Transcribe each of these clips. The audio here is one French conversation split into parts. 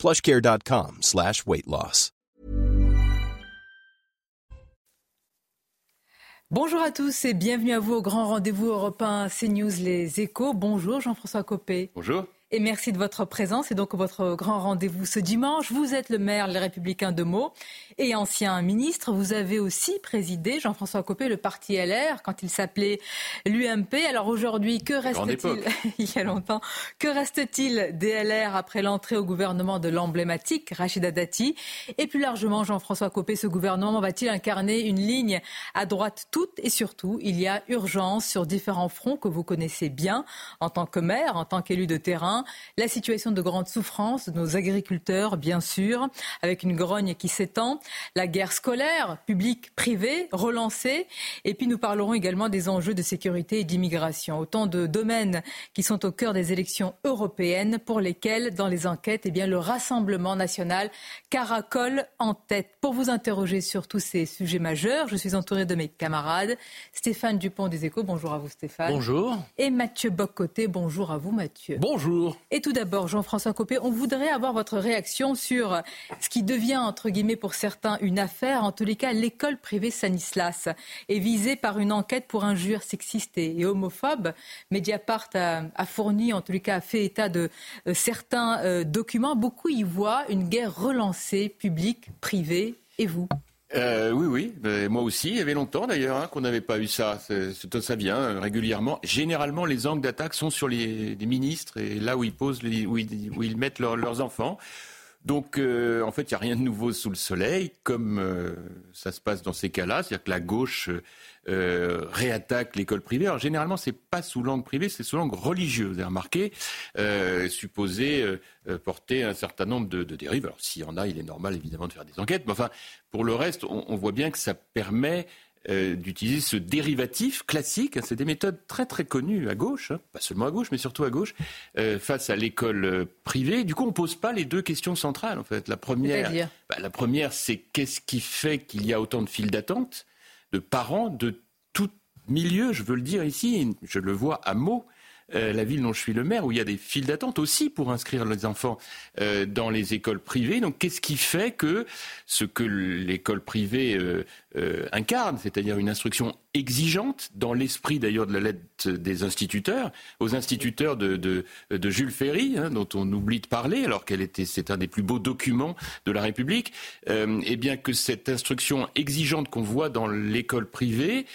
plushcare.com slash weight loss. Bonjour à tous et bienvenue à vous au grand rendez-vous européen CNews Les Échos. Bonjour Jean-François Copé. Bonjour et merci de votre présence et donc votre grand rendez-vous ce dimanche. Vous êtes le maire Les Républicains de Meaux et ancien ministre. Vous avez aussi présidé, Jean-François Copé, le parti LR quand il s'appelait l'UMP. Alors aujourd'hui, que reste-t-il il y a longtemps Que reste-t-il des LR après l'entrée au gouvernement de l'emblématique Rachida Dati Et plus largement, Jean-François Copé, ce gouvernement va-t-il incarner une ligne à droite toute et surtout, il y a urgence sur différents fronts que vous connaissez bien en tant que maire, en tant qu'élu de terrain la situation de grande souffrance de nos agriculteurs, bien sûr, avec une grogne qui s'étend, la guerre scolaire, publique, privée, relancée, et puis nous parlerons également des enjeux de sécurité et d'immigration, autant de domaines qui sont au cœur des élections européennes pour lesquelles, dans les enquêtes, eh bien, le Rassemblement national caracole en tête. Pour vous interroger sur tous ces sujets majeurs, je suis entouré de mes camarades. Stéphane Dupont des Échos, bonjour à vous Stéphane. Bonjour. Et Mathieu Boccoté, bonjour à vous Mathieu. Bonjour. Et tout d'abord, Jean-François Copé, on voudrait avoir votre réaction sur ce qui devient, entre guillemets, pour certains, une affaire. En tous les cas, l'école privée Sanislas est visée par une enquête pour injures sexistes et homophobes. Mediapart a, fourni, en tous les cas, a fait état de euh, certains euh, documents. Beaucoup y voient une guerre relancée, publique, privée. Et vous? Euh, oui, oui, moi aussi. Il y avait longtemps d'ailleurs hein, qu'on n'avait pas eu ça. ça vient euh, régulièrement. Généralement, les angles d'attaque sont sur les, ministres et là où ils posent, où, ils, mettent leurs enfants. Donc, euh, en fait, il n'y a rien de nouveau sous le soleil, comme ça se passe dans ces cas-là. C'est-à-dire que la gauche euh, réattaque l'école privée. Alors généralement, c'est pas sous langue privée, c'est sous langue religieuse. Vous avez remarqué, euh, supposé euh, porter un certain nombre de, dérives. Alors s'il y en a, il est normal évidemment de faire des enquêtes. Mais enfin, pour le reste, on, voit bien que ça permet d'utiliser ce dérivatif classique. Hein, c'est des méthodes très très connues à gauche, hein, pas seulement à gauche, mais surtout à gauche, face à l'école privée. Du coup, on pose pas les deux questions centrales. En fait, la première, bah, la première, c'est qu'est-ce qui fait qu'il y a autant de files d'attente de parents de tout milieu, je veux le dire ici, je le vois à mots. Euh, la ville dont je suis le maire, où il y a des files d'attente aussi pour inscrire les enfants euh, dans les écoles privées. Donc qu'est-ce qui fait que ce que l'école privée euh, incarne, c'est-à-dire une instruction exigeante, dans l'esprit d'ailleurs de la lettre des instituteurs, aux instituteurs de, Jules Ferry, hein, dont on oublie de parler, alors qu'elle était, c'est un des plus beaux documents de la République, eh bien que cette instruction exigeante qu'on voit dans l'école privée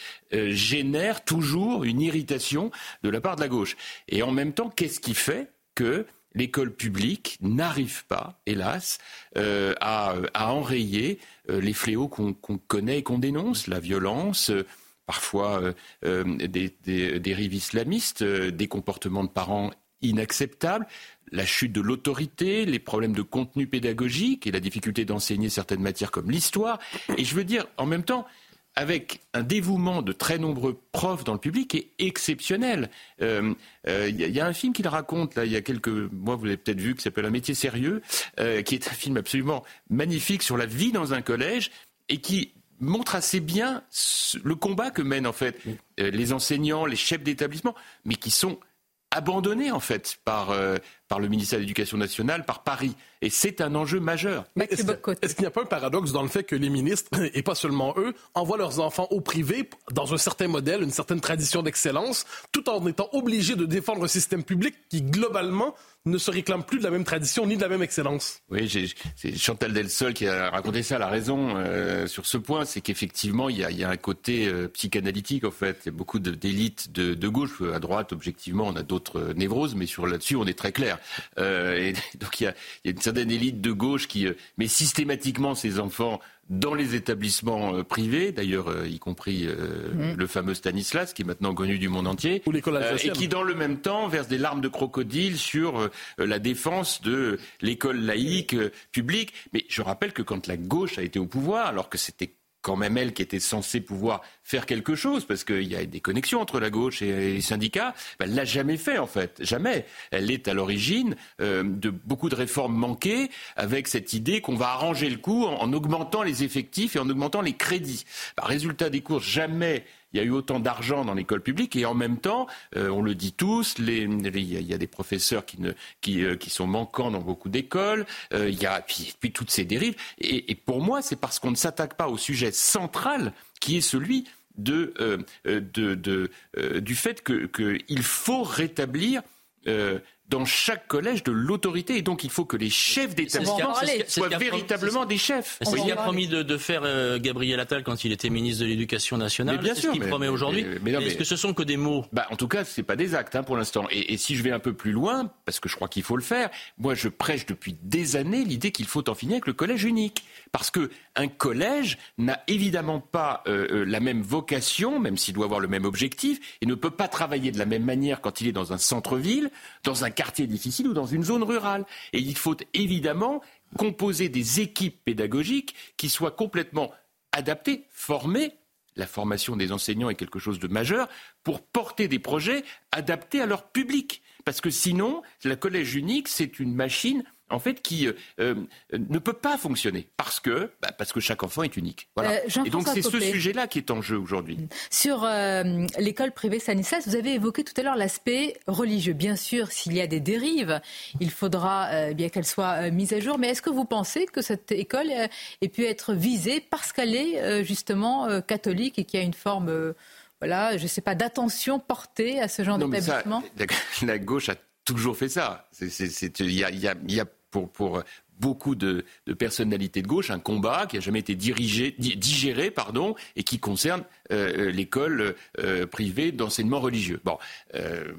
génère toujours une irritation de la part de la gauche. Et en même temps, qu'est-ce qui fait que l'école publique n'arrive pas, hélas, euh, à, enrayer euh, les fléaux qu'on connaît et qu'on dénonce, la violence, euh, parfois des, des, dérives islamistes, des comportements de parents inacceptables, la chute de l'autorité, les problèmes de contenu pédagogique et la difficulté d'enseigner certaines matières comme l'histoire. Et je veux dire, en même temps, avec un dévouement de très nombreux profs dans le public qui est exceptionnel. Il euh, euh, y, a un film qu'il raconte, là, il y a quelques mois, vous l'avez peut-être vu, qui s'appelle Un métier sérieux, euh, qui est un film absolument magnifique sur la vie dans un collège et qui montre assez bien le combat que mènent en fait les enseignants, les chefs d'établissement, mais qui sont abandonnés en fait par, par le ministère de l'Éducation nationale, par Paris. Et c'est un enjeu majeur. Est-ce qu'il n'y a pas un paradoxe dans le fait que les ministres, et pas seulement eux, envoient leurs enfants au privé dans un certain modèle, une certaine tradition d'excellence, tout en étant obligés de défendre un système public qui, globalement, ne se réclame plus de la même tradition ni de la même excellence? Oui, c'est Chantal Delsol qui a raconté ça. La raison euh, sur ce point, c'est qu'effectivement, il, y a, un côté euh, psychanalytique en fait. Il y a beaucoup d'élites de, de, gauche, à droite, objectivement, on a d'autres névroses, mais sur là-dessus, on est très clair. Et donc il y a, une certaine élite de gauche qui met systématiquement ses enfants dans les établissements privés, d'ailleurs y compris mmh. le fameux Stanislas, qui est maintenant connu du monde entier, et qui dans le même temps verse des larmes de crocodile sur la défense de l'école laïque publique. Mais je rappelle que quand la gauche a été au pouvoir, alors que c'était quand même elle qui était censée pouvoir faire quelque chose, parce qu'il y a des connexions entre la gauche et les syndicats, elle l'a jamais fait en fait, jamais. Elle est à l'origine euh, de beaucoup de réformes manquées, avec cette idée qu'on va arranger le coup en, augmentant les effectifs et en augmentant les crédits. Ben, résultat des courses, jamais il y a eu autant d'argent dans l'école publique et en même temps, euh, on le dit tous, il y, a des professeurs qui, euh, sont manquants dans beaucoup d'écoles, euh, il y a puis, toutes ces dérives. Et, pour moi, c'est parce qu'on ne s'attaque pas au sujet central qui est celui du fait qu'il faut rétablir dans chaque collège de l'autorité. Et donc, il faut que les chefs d'établissement soient véritablement des chefs. C'est ce qu'il a promis de, faire euh, Gabriel Attal quand il était ministre de l'Éducation nationale. bien sûr. ce qu'il promet aujourd'hui. Mais, est-ce que ce sont que des mots? Bah, En tout cas, ce n'est pas des actes hein, pour l'instant. Et, et, si je vais un peu plus loin, parce que je crois qu'il faut le faire, moi, je prêche depuis des années l'idée qu'il faut en finir avec le collège unique. Parce qu'un collège n'a évidemment pas euh, euh, la même vocation, même s'il doit avoir le même objectif, et ne peut pas travailler de la même manière quand il est dans un centre-ville, dans un quartier difficile ou dans une zone rurale. Et il faut évidemment composer des équipes pédagogiques qui soient complètement adaptées, formées la formation des enseignants est quelque chose de majeur pour porter des projets adaptés à leur public. Parce que sinon, la collège unique, c'est une machine en fait, qui euh, euh, ne peut pas fonctionner parce que, bah, parce que chaque enfant est unique. Voilà. Euh, et donc c'est ce sujet-là qui est en jeu aujourd'hui. Sur l'école privée Stanislas, vous avez évoqué tout à l'heure l'aspect religieux. Bien sûr, s'il y a des dérives, il faudra bien qu'elle soit mise à jour. Mais est-ce que vous pensez que cette école ait pu être visée parce qu'elle est justement catholique et qu'il y a une forme voilà, je ne sais pas, d'attention portée à ce genre d'établissement? la, gauche a toujours fait ça. Il y a, pour, beaucoup de, personnalités de gauche un combat qui n'a jamais été dirigé, digéré pardon, et qui concerne euh, l'école euh, privée d'enseignement religieux. Bon, euh,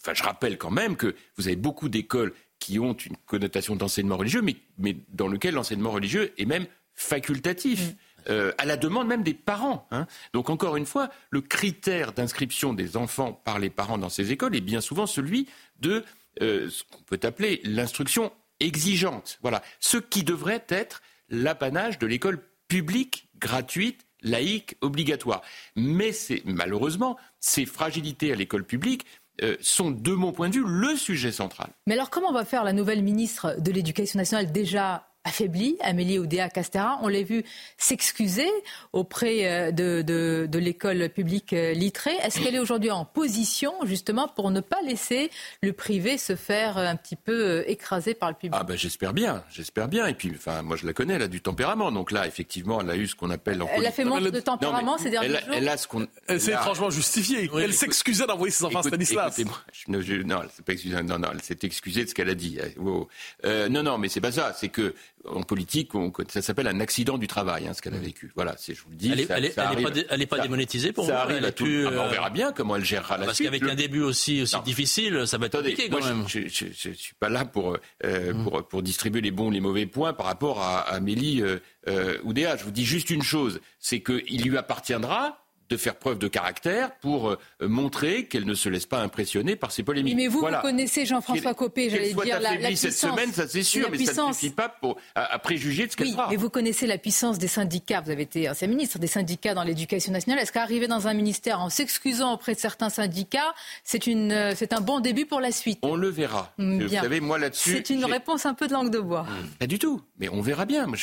enfin, je rappelle quand même que vous avez beaucoup d'écoles qui ont une connotation d'enseignement religieux, mais, mais dans lequel l'enseignement religieux est même facultatif. Mm. Euh, à la demande même des parents. Hein. Donc encore une fois, le critère d'inscription des enfants par les parents dans ces écoles est bien souvent celui de euh, ce qu'on peut appeler l'instruction exigeante. Voilà, ce qui devrait être l'apanage de l'école publique, gratuite, laïque, obligatoire. Mais malheureusement, ces fragilités à l'école publique euh, sont, de mon point de vue, le sujet central. Mais alors, comment va faire la nouvelle ministre de l'Éducation nationale déjà affaiblie, Amélie Oudéa-Castera. On l'a vu s'excuser auprès euh, de, de, l'école publique euh, Littré. Est-ce qu'elle est aujourd'hui en position justement pour ne pas laisser le privé se faire un petit peu euh, écraser par le public? Ah ben j'espère bien, j'espère bien. Et puis, enfin, moi je la connais, elle a du tempérament. Donc là, effectivement, elle a eu ce qu'on appelle... En elle a fait montre de tempérament ces derniers jours? Elle a ce qu'on... Elle s'est étrangement justifiée. elle s'excusait d'envoyer ses enfants à Stanislas. non, elle s'est pas excusée. Non, non, elle s'est excusée de ce qu'elle a dit. non, non, mais c'est pas ça. C'est que en politique, ça s'appelle un accident du travail, hein, ce qu'elle a vécu. Voilà, je vous le dis. Elle n'est pas, démonétisée pour ça Arrive à tout, ah, on verra bien comment elle gérera la parce suite. Parce qu'avec un début aussi, aussi difficile, ça va être compliqué quand même. Je ne suis pas là pour, euh, mm. pour, pour, distribuer les bons ou les mauvais points par rapport à, Amélie euh, euh, Oudéa. Je vous dis juste une chose, c'est qu'il lui appartiendra, de faire preuve de caractère pour euh, montrer qu'elle ne se laisse pas impressionner par ces polémiques. mais vous, vous connaissez Jean-François Copé, j'allais dire la, la, cette semaine, ça c'est sûr, mais ça ne suffit pas pour, à, préjuger de ce qu'elle oui, Mais vous connaissez la puissance des syndicats. Vous avez été ancien ministre des syndicats dans l'éducation nationale. Est-ce qu'arriver dans un ministère en s'excusant auprès de certains syndicats, c'est une, euh, c'est un bon début pour la suite? On le verra. Mm, vous savez, moi là-dessus, c'est une réponse un peu de langue de bois. Pas du tout. Mais on verra bien. vous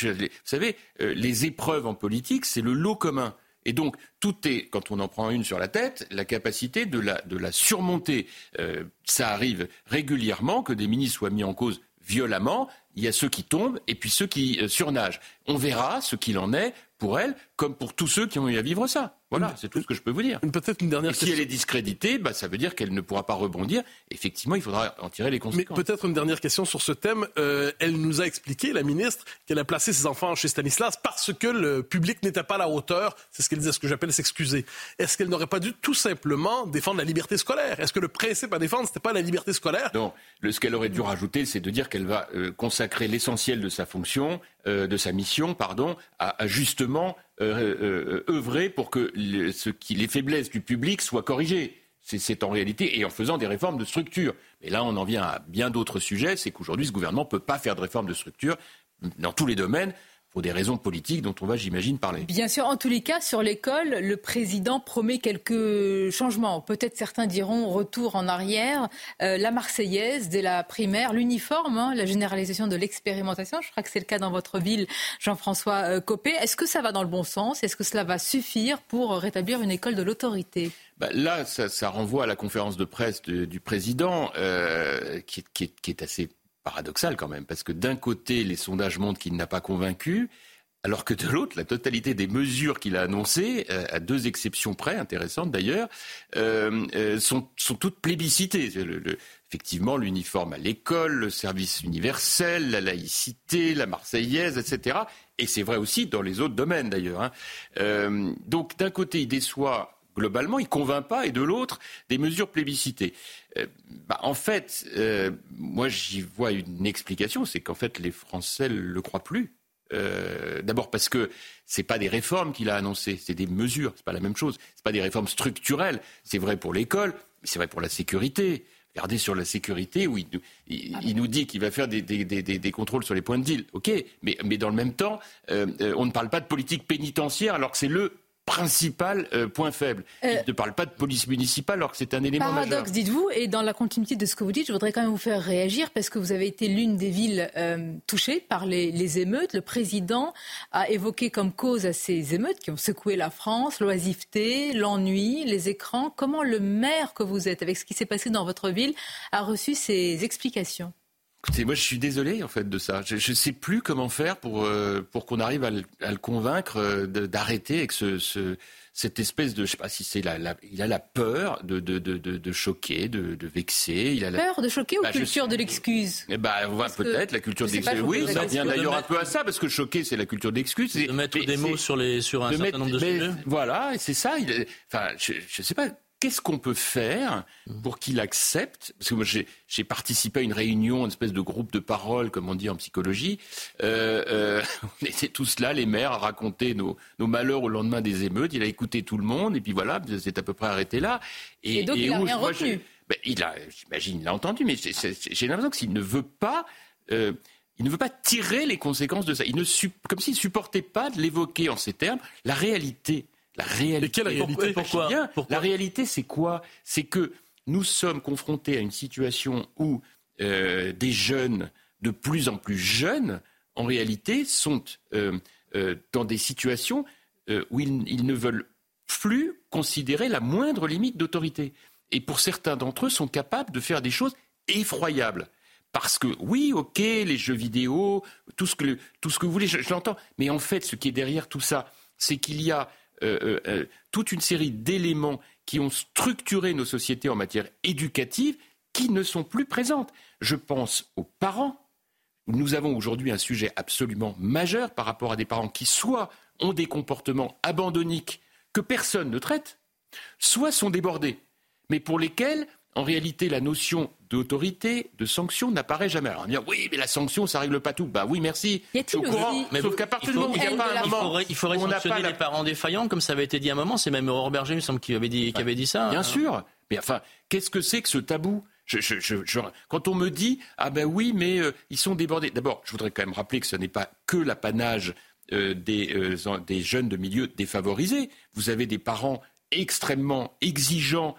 savez, euh, les épreuves en politique, c'est le lot commun. Et donc, tout est, quand on en prend une sur la tête, la capacité de la, de la surmonter. Euh, ça arrive régulièrement que des ministres soient mis en cause violemment. Il y a ceux qui tombent et puis ceux qui euh, surnagent. On verra ce qu'il en est pour elle comme pour tous ceux qui ont eu à vivre ça. Voilà, c'est tout ce que je peux vous dire. Peut-être une dernière et si elle est discréditée, bah, ça veut dire qu'elle ne pourra pas rebondir. Effectivement, il faudra en tirer les conséquences. Mais peut-être une dernière question sur ce thème. Euh, elle nous a expliqué, la ministre, qu'elle a placé ses enfants chez Stanislas parce que le public n'était pas à la hauteur. C'est ce qu'elle disait, ce que j'appelle s'excuser. Est-ce qu'elle n'aurait pas dû tout simplement défendre la liberté scolaire? Est-ce que le principe à défendre, c'était pas la liberté scolaire? Non. Le, ce qu'elle aurait dû rajouter, c'est de dire qu'elle va euh, consacrer l'essentiel de sa fonction, euh, de sa mission, pardon, à, à justement euh, euh, œuvrer pour que qui, les faiblesses du public soient corrigées. C'est en réalité, et en faisant des réformes de structure. Mais là, on en vient à bien d'autres sujets. C'est qu'aujourd'hui, ce gouvernement ne peut pas faire de réforme de structure dans tous les domaines pour des raisons politiques dont on va, j'imagine, parler. Bien sûr, en tous les cas, sur l'école, le président promet quelques changements. Peut-être certains diront retour en arrière, euh, la Marseillaise dès la primaire, l'uniforme, hein, la généralisation de l'expérimentation. Je crois que c'est le cas dans votre ville, Jean-François euh, Copé. Est-ce que ça va dans le bon sens? Est-ce que cela va suffire pour rétablir une école de l'autorité? Bah là, ça, ça, renvoie à la conférence de presse de, du président, euh, qui, qui, qui est assez paradoxal quand même, parce que d'un côté, les sondages montrent qu'il n'a pas convaincu, alors que de l'autre, la totalité des mesures qu'il a annoncées, euh, à deux exceptions près, intéressantes d'ailleurs, euh, euh, sont, sont, toutes plébiscitées. Effectivement, l'uniforme à l'école, le service universel, la laïcité, la marseillaise, etc. Et c'est vrai aussi dans les autres domaines d'ailleurs. Hein. Donc d'un côté, il déçoit globalement, il ne convainc pas, et de l'autre, des mesures plébiscitées. Euh, bah, en fait, euh, moi j'y vois une explication, c'est qu'en fait les Français ne le croient plus. Euh, D'abord parce que c'est pas des réformes qu'il a annoncées, c'est des mesures, c'est pas la même chose. C'est pas des réformes structurelles. C'est vrai pour l'école, mais c'est vrai pour la sécurité. Regardez sur la sécurité où il, il, il nous dit qu'il va faire des, des, des, des, contrôles sur les points de deal. Ok, mais, mais dans le même temps, euh, on ne parle pas de politique pénitentiaire alors que c'est le principal euh, point faible. Euh, Il ne parle pas de police municipale alors que c'est un élément paradoxe, dites-vous, et dans la continuité de ce que vous dites, je voudrais quand même vous faire réagir parce que vous avez été l'une des villes euh, touchées par les, les, émeutes. Le président a évoqué comme cause à ces émeutes qui ont secoué la France l'oisiveté, l'ennui, les écrans. Comment le maire que vous êtes, avec ce qui s'est passé dans votre ville, a reçu ces explications? Écoutez, moi je suis désolé en fait de ça. Je ne sais plus comment faire pour, euh, pour qu'on arrive à le, à le convaincre euh, d'arrêter avec ce, ce, cette espèce de, je sais pas si c'est la, la, il a la peur de, de, de, de choquer, de, de, vexer. Il a la... peur de choquer ou bah, culture de l'excuse eh bah, peut-être la culture de l'excuse. Oui, ça vient d'ailleurs un peu à ça parce que choquer c'est la culture de l'excuse. De mettre des mots sur les sur un certain mettre, nombre de sujets. Voilà, c'est ça. Il, enfin, je, je sais pas qu'est-ce qu'on peut faire pour qu'il accepte Parce que moi, j'ai participé à une réunion, une espèce de groupe de parole, comme on dit en psychologie. Euh, euh, on était tous là, les maires, à raconter nos, nos, malheurs au lendemain des émeutes. Il a écouté tout le monde, et puis voilà, c'est à peu près arrêté là. Et, et donc, et il n'a rien moi, retenu ben, il a, J'imagine, il l'a entendu, mais j'ai l'impression que s'il ne veut pas... Euh, il ne veut pas tirer les conséquences de ça. Il ne, comme s'il ne supportait pas de l'évoquer en ces termes. La réalité, la réalité. quelle réalité Pourquoi, La réalité, c'est quoi C'est que nous sommes confrontés à une situation où euh, des jeunes, de plus en plus jeunes, en réalité, sont euh, euh, dans des situations où ils, ils, ne veulent plus considérer la moindre limite d'autorité. Et pour certains d'entre eux, sont capables de faire des choses effroyables. Parce que oui, ok, les jeux vidéo, tout ce que, tout ce que vous voulez, je, je l'entends. Mais en fait, ce qui est derrière tout ça, c'est qu'il y a euh, euh, euh, toute une série d'éléments qui ont structuré nos sociétés en matière éducative qui ne sont plus présentes. Je pense aux parents. Nous avons aujourd'hui un sujet absolument majeur par rapport à des parents qui soit ont des comportements abandonniques que personne ne traite, soit sont débordés, mais pour lesquels en réalité, la notion d'autorité, de sanction n'apparaît jamais. Alors on dit oui, mais la sanction, ça règle pas tout. Bah oui, merci. Y a-t-il au courant. Mais Sauf qu'à partir du moment où il n'y a pas un moment, il faudrait, il faudrait sanctionner les parents défaillants, comme ça avait été dit à un moment. C'est même Aurore Berger, il me semble, qui avait dit, qui avait dit ça. Bien hein. sûr. Mais enfin, qu'est-ce que c'est que ce tabou? Je, je, je, quand on me dit ah ben oui, mais euh, ils sont débordés. D'abord, je voudrais quand même rappeler que ce n'est pas que l'apanage euh, des, euh, des jeunes de milieux défavorisés. Vous avez des parents extrêmement exigeants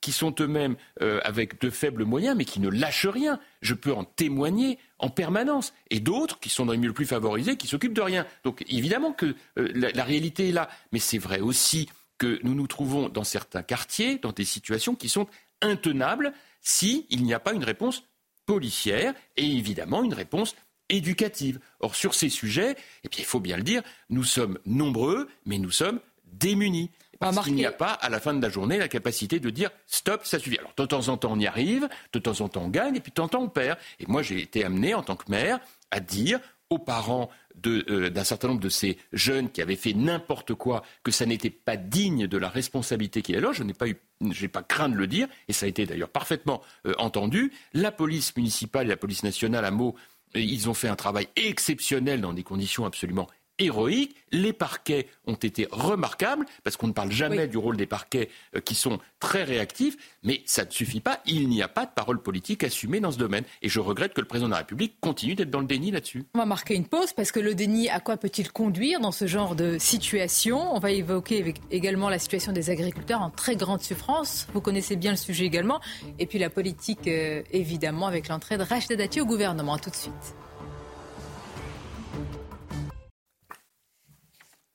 qui sont eux-mêmes euh, avec de faibles moyens, mais qui ne lâchent rien. Je peux en témoigner en permanence. Et d'autres qui sont dans les milieux plus favorisés, qui s'occupent de rien. Donc évidemment que la, réalité est là. Mais c'est vrai aussi que nous nous trouvons dans certains quartiers, dans des situations qui sont intenables s'il n'y a pas une réponse policière et évidemment une réponse éducative. Or, sur ces sujets, et puis il faut bien le dire, nous sommes nombreux, mais nous sommes démunis. Parce qu'il n'y a pas, à la fin de la journée, la capacité de dire stop, ça suffit. Alors, de temps en temps, on y arrive, de temps en temps, on gagne, et puis de temps en temps, on perd. Et moi, j'ai été amené, en tant que maire, à dire aux parents euh, d'un certain nombre de ces jeunes qui avaient fait n'importe quoi, que ça n'était pas digne de la responsabilité qu'il est là. Je n'ai pas eu, j'ai pas craint de le dire, et ça a été d'ailleurs parfaitement euh, entendu. La police municipale et la police nationale à Meaux, euh, ils ont fait un travail exceptionnel dans des conditions absolument héroïque. Les parquets ont été remarquables, parce qu'on ne parle jamais du rôle des parquets euh, qui sont très réactifs, mais ça ne suffit pas. Il n'y a pas de parole politique assumée dans ce domaine. Et je regrette que le président de la République continue d'être dans le déni là-dessus. On va marquer une pause, parce que le déni, à quoi peut-il conduire dans ce genre de situation? On va évoquer également la situation des agriculteurs en très grande souffrance. Vous connaissez bien le sujet également. Et puis la politique, euh, évidemment, avec l'entrée de Rachida Dati au gouvernement. tout de suite.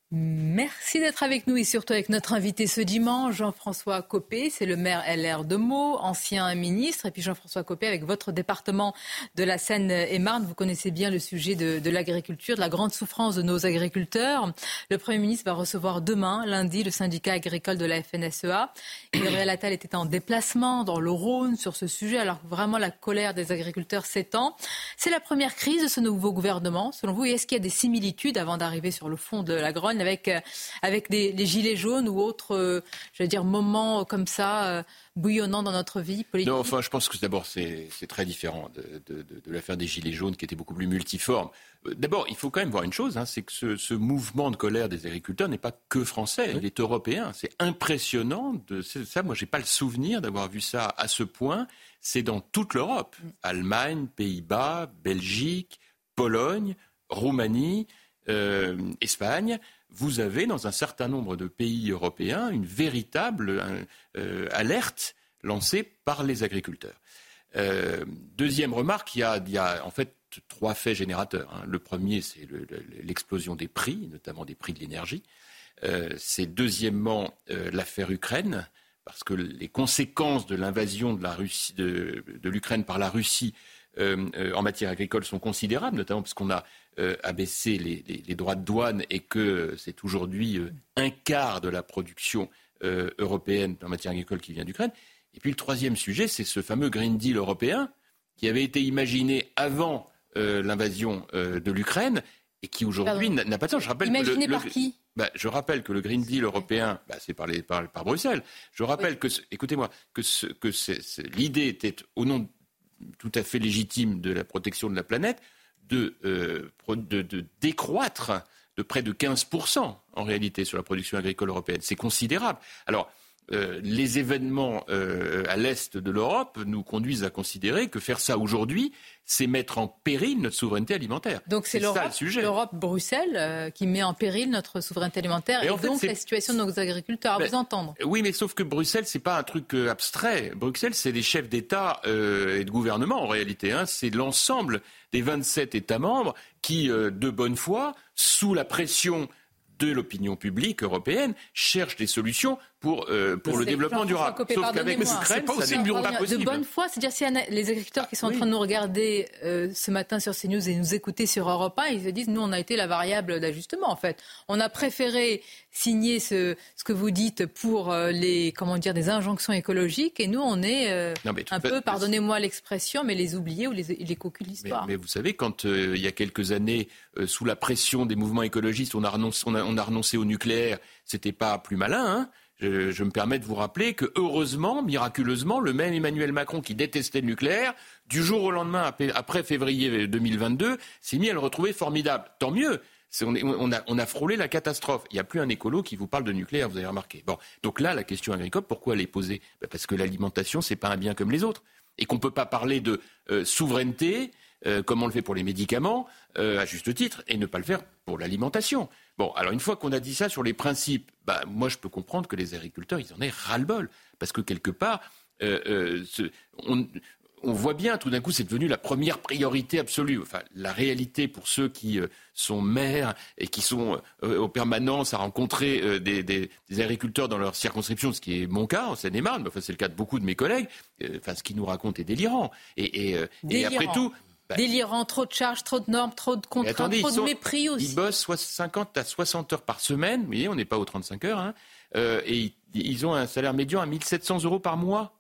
Merci d'être avec nous et surtout avec notre invité ce dimanche, Jean-François Copé. C'est le maire LR de Meaux, ancien ministre. Et puis Jean-François Copé, avec votre département de la Seine-et-Marne, vous connaissez bien le sujet de, l'agriculture, de la grande souffrance de nos agriculteurs. Le Premier ministre va recevoir demain, lundi, le syndicat agricole de la FNSEA. Gabriel Attal était en déplacement dans le Rhône sur ce sujet, alors que vraiment la colère des agriculteurs s'étend. C'est la première crise de ce nouveau gouvernement, selon vous. Et est-ce qu'il y a des similitudes avant d'arriver sur le fond de la Grogne? Avec, euh, avec des, les gilets jaunes ou autres, euh, je veux dire, moments comme ça, euh, bouillonnants dans notre vie politique Non, enfin, je pense que d'abord, c'est très différent de, l'affaire des gilets jaunes qui était beaucoup plus multiforme. D'abord, il faut quand même voir une chose, hein, c'est que ce, ce, mouvement de colère des agriculteurs n'est pas que français, il est européen. C'est impressionnant. De, ça, moi, j'ai pas le souvenir d'avoir vu ça à ce point. C'est dans toute l'Europe. Mm. Allemagne, Pays-Bas, Belgique, Pologne, Roumanie, Espagne vous avez dans un certain nombre de pays européens une véritable euh, alerte lancée par les agriculteurs. Euh, deuxième remarque, il y, a, en fait trois faits générateurs. Hein. Le premier, c'est l'explosion des prix, notamment des prix de l'énergie. Euh, c'est deuxièmement l'affaire Ukraine, parce que les conséquences de l'invasion de l'Ukraine par la Russie en matière agricole sont considérables, notamment parce qu'on a euh, abaisser les, droits de douane et que c'est aujourd'hui euh, un quart de la production euh, européenne en matière agricole qui vient d'Ukraine. Et puis le troisième sujet, c'est ce fameux Green Deal européen qui avait été imaginé avant l'invasion de l'Ukraine et qui aujourd'hui n'a pas de sens. Je rappelle Imaginé que le, par qui? Bah, je rappelle que le Green Deal européen, bah, c'est par, par, Bruxelles. Je rappelle que, écoutez-moi, que, que l'idée était au nom tout à fait légitime de la protection de la planète euh, de, de, décroître de près de 15% en réalité sur la production agricole européenne. C'est considérable. Alors, euh, les événements euh, à l'est de l'Europe nous conduisent à considérer que faire ça aujourd'hui, c'est mettre en péril notre souveraineté alimentaire. Donc c'est l'Europe, Bruxelles euh, qui met en péril notre souveraineté alimentaire et, donc la situation de nos agriculteurs. À vous entendre. Oui, mais sauf que Bruxelles, c'est pas un truc abstrait. Bruxelles, c'est des chefs d'État et de gouvernement en réalité. Hein. C'est l'ensemble des 27 États membres qui, de bonne foi, sous la pression de l'opinion publique européenne cherche des solutions pour, euh, pour le développement durable. Sauf qu'avec l'Ukraine, ça n'est pas possible. De bonne foi, c'est-à-dire si les agriculteurs qui sont en train de nous regarder euh, ce matin sur CNews et nous écouter sur Europe 1, ils se disent, nous, on a été la variable d'ajustement, en fait. On a préféré signer ce, ce que vous dites pour euh, les, comment dire, des injonctions écologiques et nous, on est un peu, pardonnez-moi l'expression, mais les oubliés ou les, les cocus de l'histoire. Mais, vous savez, quand il y a quelques années, sous la pression des mouvements écologistes, on a renoncé, on a, on a renoncé au nucléaire, c'était pas plus malin, hein je, me permets de vous rappeler que, heureusement, miraculeusement, le même Emmanuel Macron qui détestait le nucléaire, du jour au lendemain, après février 2022, s'est mis à le retrouver formidable. Tant mieux. On, a, frôlé la catastrophe. Il n'y a plus un écolo qui vous parle de nucléaire, vous avez remarqué. Bon, donc là, la question agricole, pourquoi elle est posée? Ben, Parce que l'alimentation, n'est pas un bien comme les autres. Et qu'on ne peut pas parler de euh, souveraineté, euh, comme on le fait pour les médicaments, euh, à juste titre, et ne pas le faire pour l'alimentation. Bon, alors une fois qu'on a dit ça sur les principes, bah, moi je peux comprendre que les agriculteurs, ils en aient ras-le-bol. Parce que quelque part, euh, euh, on, voit bien, tout d'un coup, c'est devenu la première priorité absolue. Enfin, la réalité pour ceux qui euh, sont maires et qui sont aux permanences à rencontrer des, agriculteurs dans leur circonscription, ce qui est mon cas en Seine-et-Marne, enfin, c'est le cas de beaucoup de mes collègues, enfin, ce qu'ils nous racontent est délirant. Et, et après tout, bah. délirant, trop de charges, trop de normes, trop de contraintes, trop de mépris aussi. Ils bossent 50 à 60 heures par semaine, vous voyez, on n'est pas aux 35 heures, hein, euh, et ils, ont un salaire médian à 1700 euros par mois.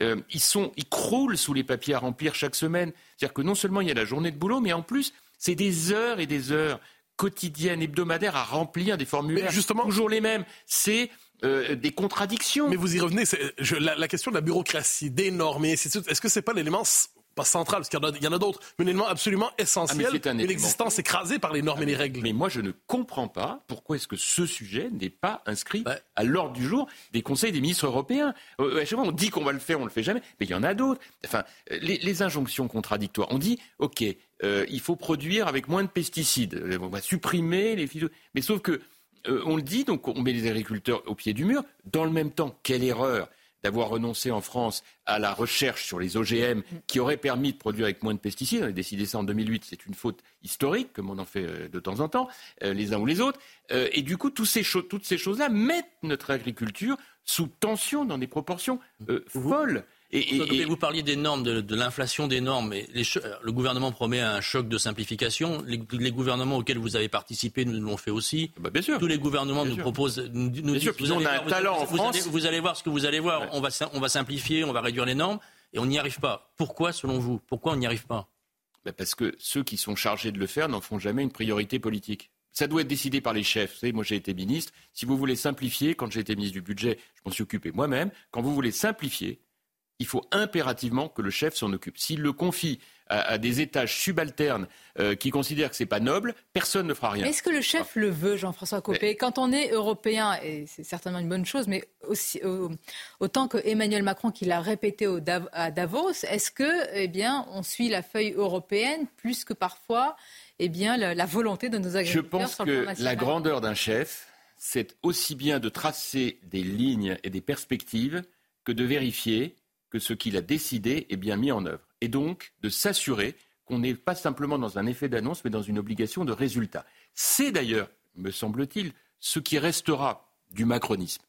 Euh, ils, sont, ils croulent sous les papiers à remplir chaque semaine. C'est-à-dire que non seulement il y a la journée de boulot, mais en plus, c'est des heures et des heures quotidiennes, hebdomadaires à remplir des formulaires. justement, toujours les mêmes. C'est euh, des contradictions. Mais vous y revenez. la, la, question de la bureaucratie, des normes et. Est-ce que c'est pas l'élément pas central, parce qu'il y en a, d'autres, mais un élément absolument essentiel, ah, mais, l'existence écrasée par les normes et les règles. Mais moi, je ne comprends pas pourquoi est-ce que ce sujet n'est pas inscrit à l'ordre du jour des conseils des ministres européens. Euh, à chaque fois, on dit qu'on va le faire, on le fait jamais, mais il y en a d'autres. Enfin, les, injonctions contradictoires. On dit, OK, euh, il faut produire avec moins de pesticides, euh, on va supprimer les phyto... Mais sauf que, on le dit, donc on met les agriculteurs au pied du mur. Dans le même temps, quelle erreur d'avoir renoncé en France à la recherche sur les OGM qui aurait permis de produire avec moins de pesticides. On a décidé ça en 2008, c'est une faute historique, comme on en fait euh, de temps en temps, euh, les uns ou les autres. Euh, et du coup, toutes ces choses-là mettent notre agriculture sous tension dans des proportions folles. Et, vous parliez des normes, de, l'inflation des normes. Mais le gouvernement promet un choc de simplification. Les, gouvernements auxquels vous avez participé nous l'ont fait aussi. Bah, bien sûr. Tous les gouvernements nous proposent. Nous, bien sûr. Vous on a un talent en France. vous allez voir ce que vous allez voir. On, va, on va simplifier, on va réduire les normes, et on n'y arrive pas. Pourquoi, selon vous? Pourquoi on n'y arrive pas? Bah, Parce que ceux qui sont chargés de le faire n'en font jamais une priorité politique. Ça doit être décidé par les chefs. Vous savez, moi j'ai été ministre. Si vous voulez simplifier, quand j'ai été ministre du budget, je m'en suis occupé moi-même. Quand vous voulez simplifier, il faut impérativement que le chef s'en occupe. S'il le confie à, des étages subalternes euh, qui considèrent que ce n'est pas noble, personne ne fera rien. Est-ce que le chef ah. le veut, Jean-François Copé Quand on est européen, et c'est certainement une bonne chose, mais aussi, autant que Emmanuel Macron qui l'a répété à Davos, est-ce que, eh bien, on suit la feuille européenne plus que parfois, eh bien, la, volonté de nos agriculteurs Je pense que la grandeur d'un chef, c'est aussi bien de tracer des lignes et des perspectives que de vérifier que ce qu'il a décidé est bien mis en œuvre. Et donc de s'assurer qu'on n'est pas simplement dans un effet d'annonce, mais dans une obligation de résultat. C'est d'ailleurs, me semble-t-il, ce qui restera du macronisme.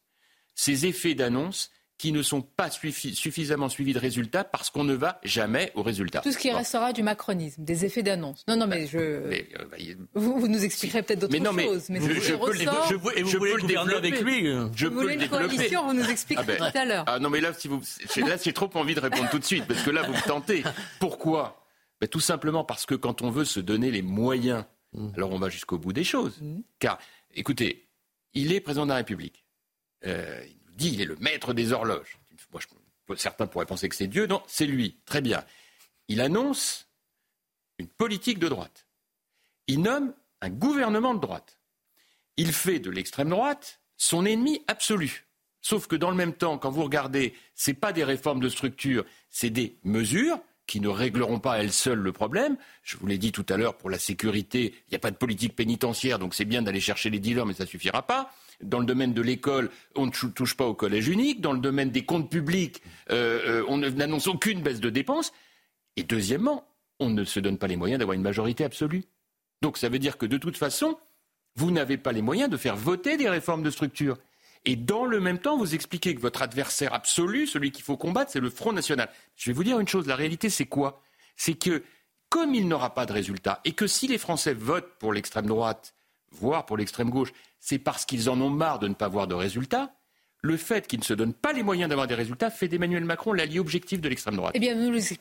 Ces effets d'annonce qui ne sont pas suffisamment suivis de résultats parce qu'on ne va jamais au résultat. Tout ce qui restera du macronisme, des effets d'annonce. Non, non, mais je. Euh, bah, vous, nous expliquerez peut-être d'autres choses. Mais je, je, peux le, je, et vous voulez le développer avec lui Je vous voulez une coalition, vous nous expliquerez ah ben, tout à l'heure. Ah non, mais là, si vous, là, j'ai trop envie de répondre tout de suite parce que là, vous me tentez. Pourquoi? Ben, Tout simplement parce que quand on veut se donner les moyens, mmh. alors on va jusqu'au bout des choses. Mmh. Car, écoutez, il est président de la République. Euh, dit il est le maître des horloges. certains pourraient penser que c'est Dieu. Non, c'est lui. Très bien. Il annonce une politique de droite. Il nomme un gouvernement de droite. Il fait de l'extrême droite son ennemi absolu. Sauf que dans le même temps, quand vous regardez, ce pas des réformes de structure, c'est des mesures qui ne régleront pas elles seules le problème. Je vous l'ai dit tout à l'heure, pour la sécurité, il n'y a pas de politique pénitentiaire, donc c'est bien d'aller chercher les dealers, mais ça ne suffira pas. Dans le domaine de l'école, on ne touche pas au collège unique. Dans le domaine des comptes publics, euh, euh, on n'annonce aucune baisse de dépenses. Et deuxièmement, on ne se donne pas les moyens d'avoir une majorité absolue. Donc ça veut dire que de toute façon, vous n'avez pas les moyens de faire voter des réformes de structure. Et dans le même temps, vous expliquez que votre adversaire absolu, celui qu'il faut combattre, c'est le Front National. Je vais vous dire une chose, la réalité c'est quoi? C'est que comme il n'aura pas de résultat, et que si les Français votent pour l'extrême droite, voire pour l'extrême gauche, c'est parce qu'ils en ont marre de ne pas voir de résultats. Le fait qu'ils ne se donnent pas les moyens d'avoir des résultats fait d'Emmanuel Macron l'allié objectif de l'extrême droite. Eh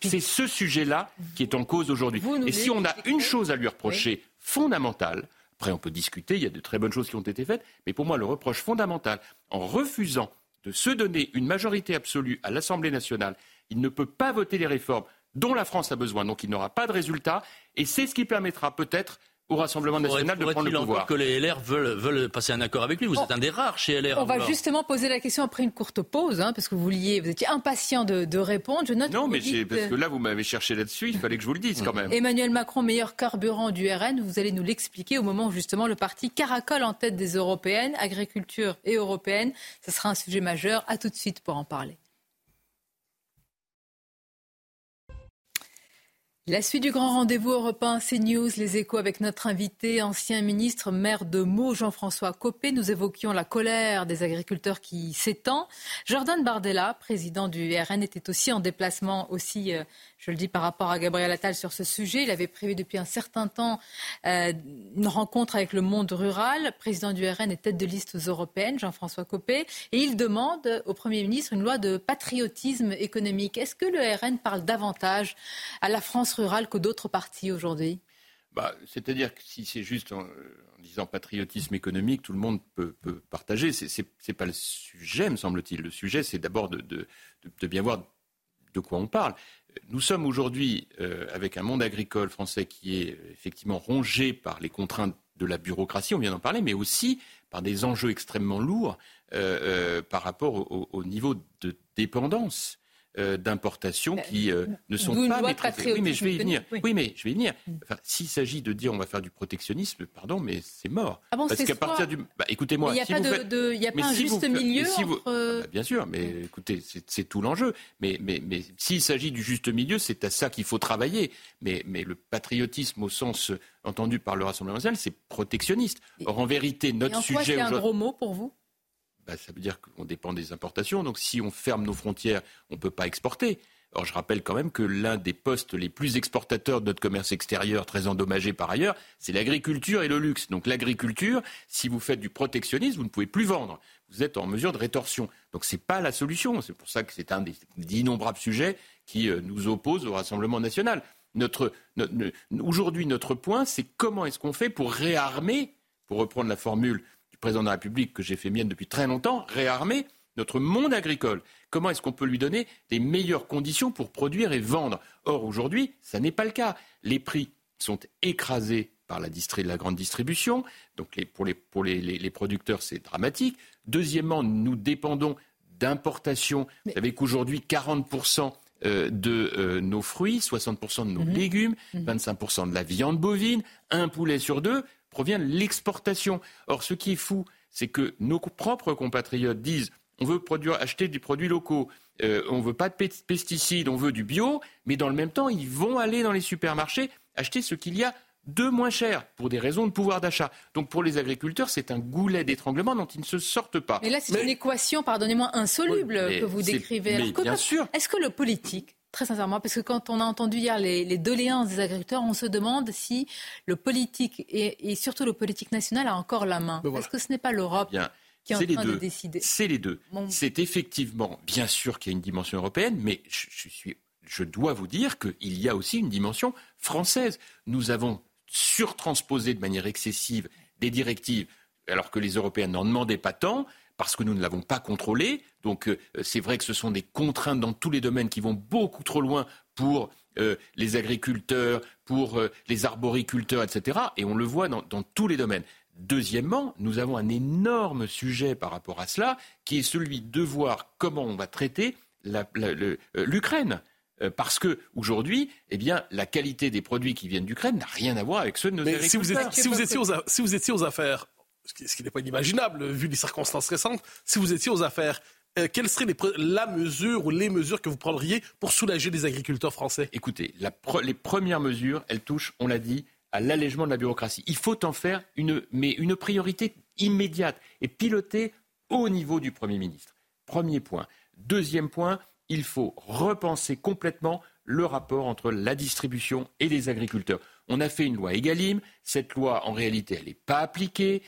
c'est ce sujet-là qui est en cause aujourd'hui. Et si on a une chose à lui reprocher fondamentale, après on peut discuter, il y a de très bonnes choses qui ont été faites, mais pour moi le reproche fondamental, en refusant de se donner une majorité absolue à l'Assemblée nationale, il ne peut pas voter les réformes dont la France a besoin, donc il n'aura pas de résultats, et c'est ce qui permettra peut-être au Rassemblement national de prendre le pouvoir. que les LR veulent, veulent passer un accord avec lui Vous êtes un des rares chez LR. On va justement poser la question après une courte pause, hein, parce que vous vouliez, vous étiez impatient de, répondre. Je note non, mais parce que là, vous m'avez cherché là-dessus, il fallait que je vous le dise quand même. Emmanuel Macron, meilleur carburant du RN, vous allez nous l'expliquer au moment où justement le parti caracole en tête des européennes, agriculture et européenne. Ce sera un sujet majeur. À tout de suite pour en parler. La suite du grand rendez-vous européen CNews, les échos avec notre invité, ancien ministre, maire de Meaux, Jean-François Copé. Nous évoquions la colère des agriculteurs qui s'étend. Jordan Bardella, président du RN, était aussi en déplacement aussi euh, je le dis par rapport à Gabriel Attal sur ce sujet. Il avait prévu depuis un certain temps euh, une rencontre avec le monde rural. Président du RN et tête de liste aux européennes, Jean-François Copé. Et il demande au Premier ministre une loi de patriotisme économique. Est-ce que le RN parle davantage à la France rurale que d'autres partis aujourd'hui? Bah, C'est-à-dire que si c'est juste en, disant patriotisme économique, tout le monde peut, partager. Ce n'est pas le sujet, me semble-t-il. Le sujet, c'est d'abord de, de, bien voir de quoi on parle. Nous sommes aujourd'hui euh, avec un monde agricole français qui est euh, effectivement rongé par les contraintes de la bureaucratie, on vient d'en parler, mais aussi par des enjeux extrêmement lourds euh, par rapport au, niveau de dépendance euh, d'importation qui euh, ne sont pas maîtrisées. Oui, mais je vais y venir. Oui, mais je vais y venir. S'il s'agit de dire on va faire du protectionnisme, pardon, mais c'est mort. Ah bon, Parce qu'à partir du, bah, écoutez-moi, il n'y a, pas, de, y a pas un juste milieu entre... Ah bah, bien sûr, mais écoutez, c'est tout l'enjeu. Mais, mais, mais s'il s'agit du juste milieu, c'est à ça qu'il faut travailler. Mais, mais le patriotisme au sens entendu par le Rassemblement national, c'est protectionniste. Or, en vérité, notre et en sujet. C'est un gros mot pour vous? Bah, ça veut dire qu'on dépend des importations. Donc si on ferme nos frontières, on ne peut pas exporter. Or, je rappelle quand même que l'un des postes les plus exportateurs de notre commerce extérieur, très endommagé par ailleurs, c'est l'agriculture et le luxe. Donc l'agriculture, si vous faites du protectionnisme, vous ne pouvez plus vendre. Vous êtes en mesure de rétorsion. Donc ce n'est pas la solution. C'est pour ça que c'est un des innombrables sujets qui euh, nous opposent au Rassemblement national. Aujourd'hui, notre point, c'est comment est-ce qu'on fait pour réarmer, pour reprendre la formule président de la République que j'ai fait mienne depuis très longtemps, réarmer notre monde agricole. Comment est-ce qu'on peut lui donner les meilleures conditions pour produire et vendre? Or, aujourd'hui, ça n'est pas le cas. Les prix sont écrasés par la, la grande distribution. Donc, pour, les, producteurs, c'est dramatique. Deuxièmement, nous dépendons d'importations. Vous savez qu'aujourd'hui, 40% euh, de nos fruits, 60% de nos légumes, 25% mhm. de la viande bovine, un poulet sur deux provient de l'exportation. Or, ce qui est fou, c'est que nos propres compatriotes disent on veut produire, acheter des produits locaux, euh, on ne veut pas de pesticides, on veut du bio, mais dans le même temps, ils vont aller dans les supermarchés acheter ce qu'il y a de moins cher pour des raisons de pouvoir d'achat. Donc pour les agriculteurs, c'est un goulet d'étranglement dont ils ne se sortent pas. Mais là, c'est une équation, pardonnez-moi, insoluble que vous décrivez. Mais bien sûr. Est-ce que le politique Très sincèrement, parce que quand on a entendu hier les, doléances des agriculteurs, on se demande si le politique et, surtout le politique national a encore la main. Est-ce que ce n'est pas l'Europe qui est, en train de décider C'est les deux. C'est effectivement, bien sûr qu'il y a une dimension européenne, mais je, suis, je dois vous dire qu'il y a aussi une dimension française. Nous avons surtransposé de manière excessive des directives alors que les Européens n'en demandaient pas tant parce que nous ne l'avons pas contrôlé. Donc euh, c'est vrai que ce sont des contraintes dans tous les domaines qui vont beaucoup trop loin pour euh, les agriculteurs, pour euh, les arboriculteurs, etc. Et on le voit dans, tous les domaines. Deuxièmement, nous avons un énorme sujet par rapport à cela, qui est celui de voir comment on va traiter l'Ukraine. Parce que aujourd'hui, eh bien, la qualité des produits qui viennent d'Ukraine n'a rien à voir avec ceux de nos agriculteurs. Si vous, étiez si vous étiez aux affaires ce qui, n'est pas inimaginable vu les circonstances récentes, si vous étiez aux affaires, euh, quelle serait la mesure ou les mesures que vous prendriez pour soulager les agriculteurs français? Écoutez, les premières mesures, touchent, on l'a dit, à l'allègement de la bureaucratie. Il faut en faire une, une priorité immédiate et pilotée au niveau du Premier ministre. Premier point. Deuxième point, il faut repenser complètement le rapport entre la distribution et les agriculteurs. On a fait une loi Egalim. Cette loi, en réalité, elle n'est pas appliquée,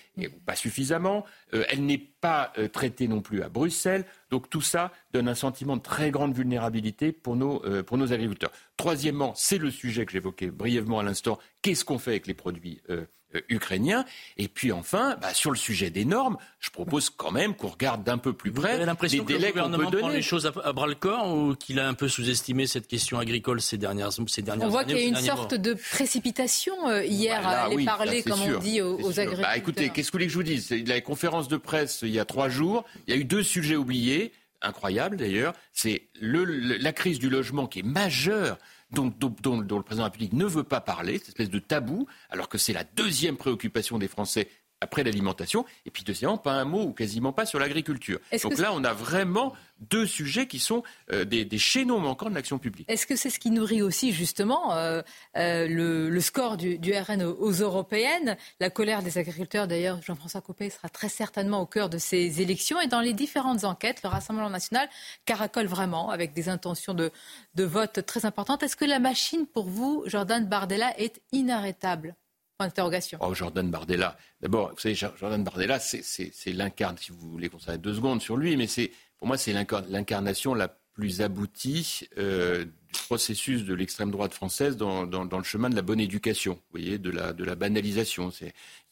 pas suffisamment. Euh, elle n'est pas euh, traitée non plus à Bruxelles. Donc tout ça donne un sentiment de très grande vulnérabilité pour nos, euh, pour nos agriculteurs. Troisièmement, c'est le sujet que j'évoquais brièvement à l'instant. Qu'est-ce qu'on fait avec les produits euh, ukrainien. Et puis enfin, bah, sur le sujet des normes, je propose quand même qu'on regarde d'un peu plus près l'impression que le gouvernement prend les choses à, bras le corps ou qu'il a un peu sous-estimé cette question agricole ces dernières, ces dernières on années On voit qu'il y a une sorte de précipitation euh, hier bah, à aller parler, comme on dit, aux, bah, agriculteurs. Bah, écoutez, qu'est-ce que vous voulez que je vous dise? La conférence de presse il y a trois jours, il y a eu deux sujets oubliés incroyable d'ailleurs, c'est la crise du logement qui est majeure dont, le président de la République ne veut pas parler, cette espèce de tabou, alors que c'est la deuxième préoccupation des Français après l'alimentation. Et puis deuxièmement, pas un mot ou quasiment pas sur l'agriculture. Donc là, on a vraiment deux sujets qui sont euh, des, des, chaînons manquants de l'action publique. Est-ce que c'est ce qui nourrit aussi justement euh, euh, le, le, score du, du RN aux, aux, européennes? La colère des agriculteurs, d'ailleurs, Jean-François Copé sera très certainement au cœur de ces élections. Et dans les différentes enquêtes, le Rassemblement national caracole vraiment avec des intentions de, de vote très importantes. Est-ce que la machine, pour vous, Jordan Bardella, est inarrêtable? Oh, Jordan Bardella. D'abord, vous savez, Jordan Bardella, c'est l'incarne, si vous voulez qu'on s'arrête deux secondes sur lui, mais pour moi, c'est l'incarnation la plus aboutie euh, du processus de l'extrême droite française dans, le chemin de la bonne éducation, vous voyez, de la, banalisation.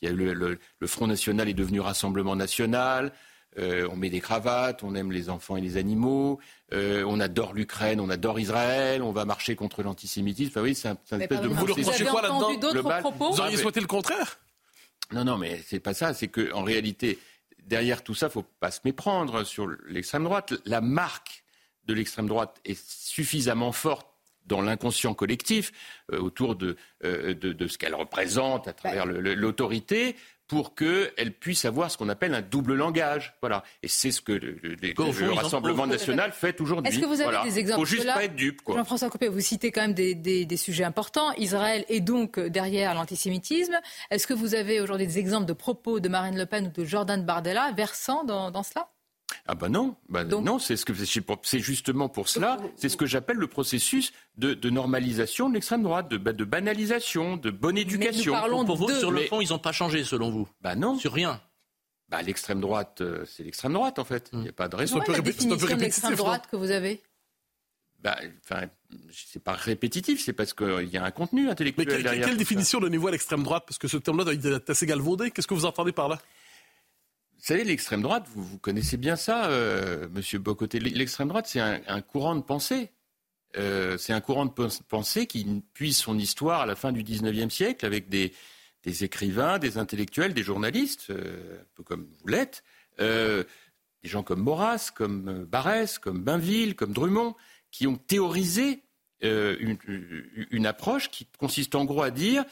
Le Front National est devenu Rassemblement National. Euh, on met des cravates, on aime les enfants et les animaux, euh, on adore l'Ukraine, on adore Israël, on va marcher contre l'antisémitisme. Enfin, oui, c'est un, un espèce de Vous quoi là-dedans propos Vous auriez souhaité le contraire Non, non, mais c'est pas ça. C'est que en réalité, derrière tout ça, faut pas se méprendre sur l'extrême droite. La marque de l'extrême droite est suffisamment forte dans l'inconscient collectif euh, autour de, euh, de, de, ce qu'elle représente à travers l'autorité pour qu'elle puisse avoir ce qu'on appelle un double langage. Voilà. Et c'est ce que le, le, le Rassemblement national fait aujourd'hui. Est-ce que vous avez voilà. des exemples faut juste là, pas être dupe. Jean-François Copé, vous citez quand même des, des, des, sujets importants. Israël est donc derrière l'antisémitisme. Est-ce que vous avez aujourd'hui des exemples de propos de Marine Le Pen ou de Jordan Bardella versant dans, dans cela? Ah ben non, ben Donc, non, c'est ce que c'est justement pour cela, c'est ce que j'appelle le processus de, de normalisation de l'extrême droite, de, de, banalisation, de bonne éducation. Mais nous parlons pour vous, de... sur le fond, ils n'ont pas changé selon vous? Ben non. Sur rien? Bah, l'extrême droite, euh, c'est l'extrême droite en fait. Il n'y a pas de raison. C'est la définition de l'extrême droite que vous avez? Bah, enfin, c'est pas répétitif, c'est parce qu'il y a un contenu intellectuel Mais quelle, derrière. Quelle définition donnez-vous à l'extrême droite? Parce que ce terme-là est assez galvaudé. Qu'est-ce que vous entendez par là? Vous savez, l'extrême droite, vous, connaissez bien ça, euh, Monsieur Bocoté. L'extrême droite, c'est un, courant de pensée. Euh, c'est un courant de pensée qui puise son histoire à la fin du XIXe siècle avec des, écrivains, des intellectuels, des journalistes, euh, un peu comme vous l'êtes, des gens comme Maurras, comme Barès, comme Bainville, comme Drummond, qui ont théorisé une, approche qui consiste en gros à dire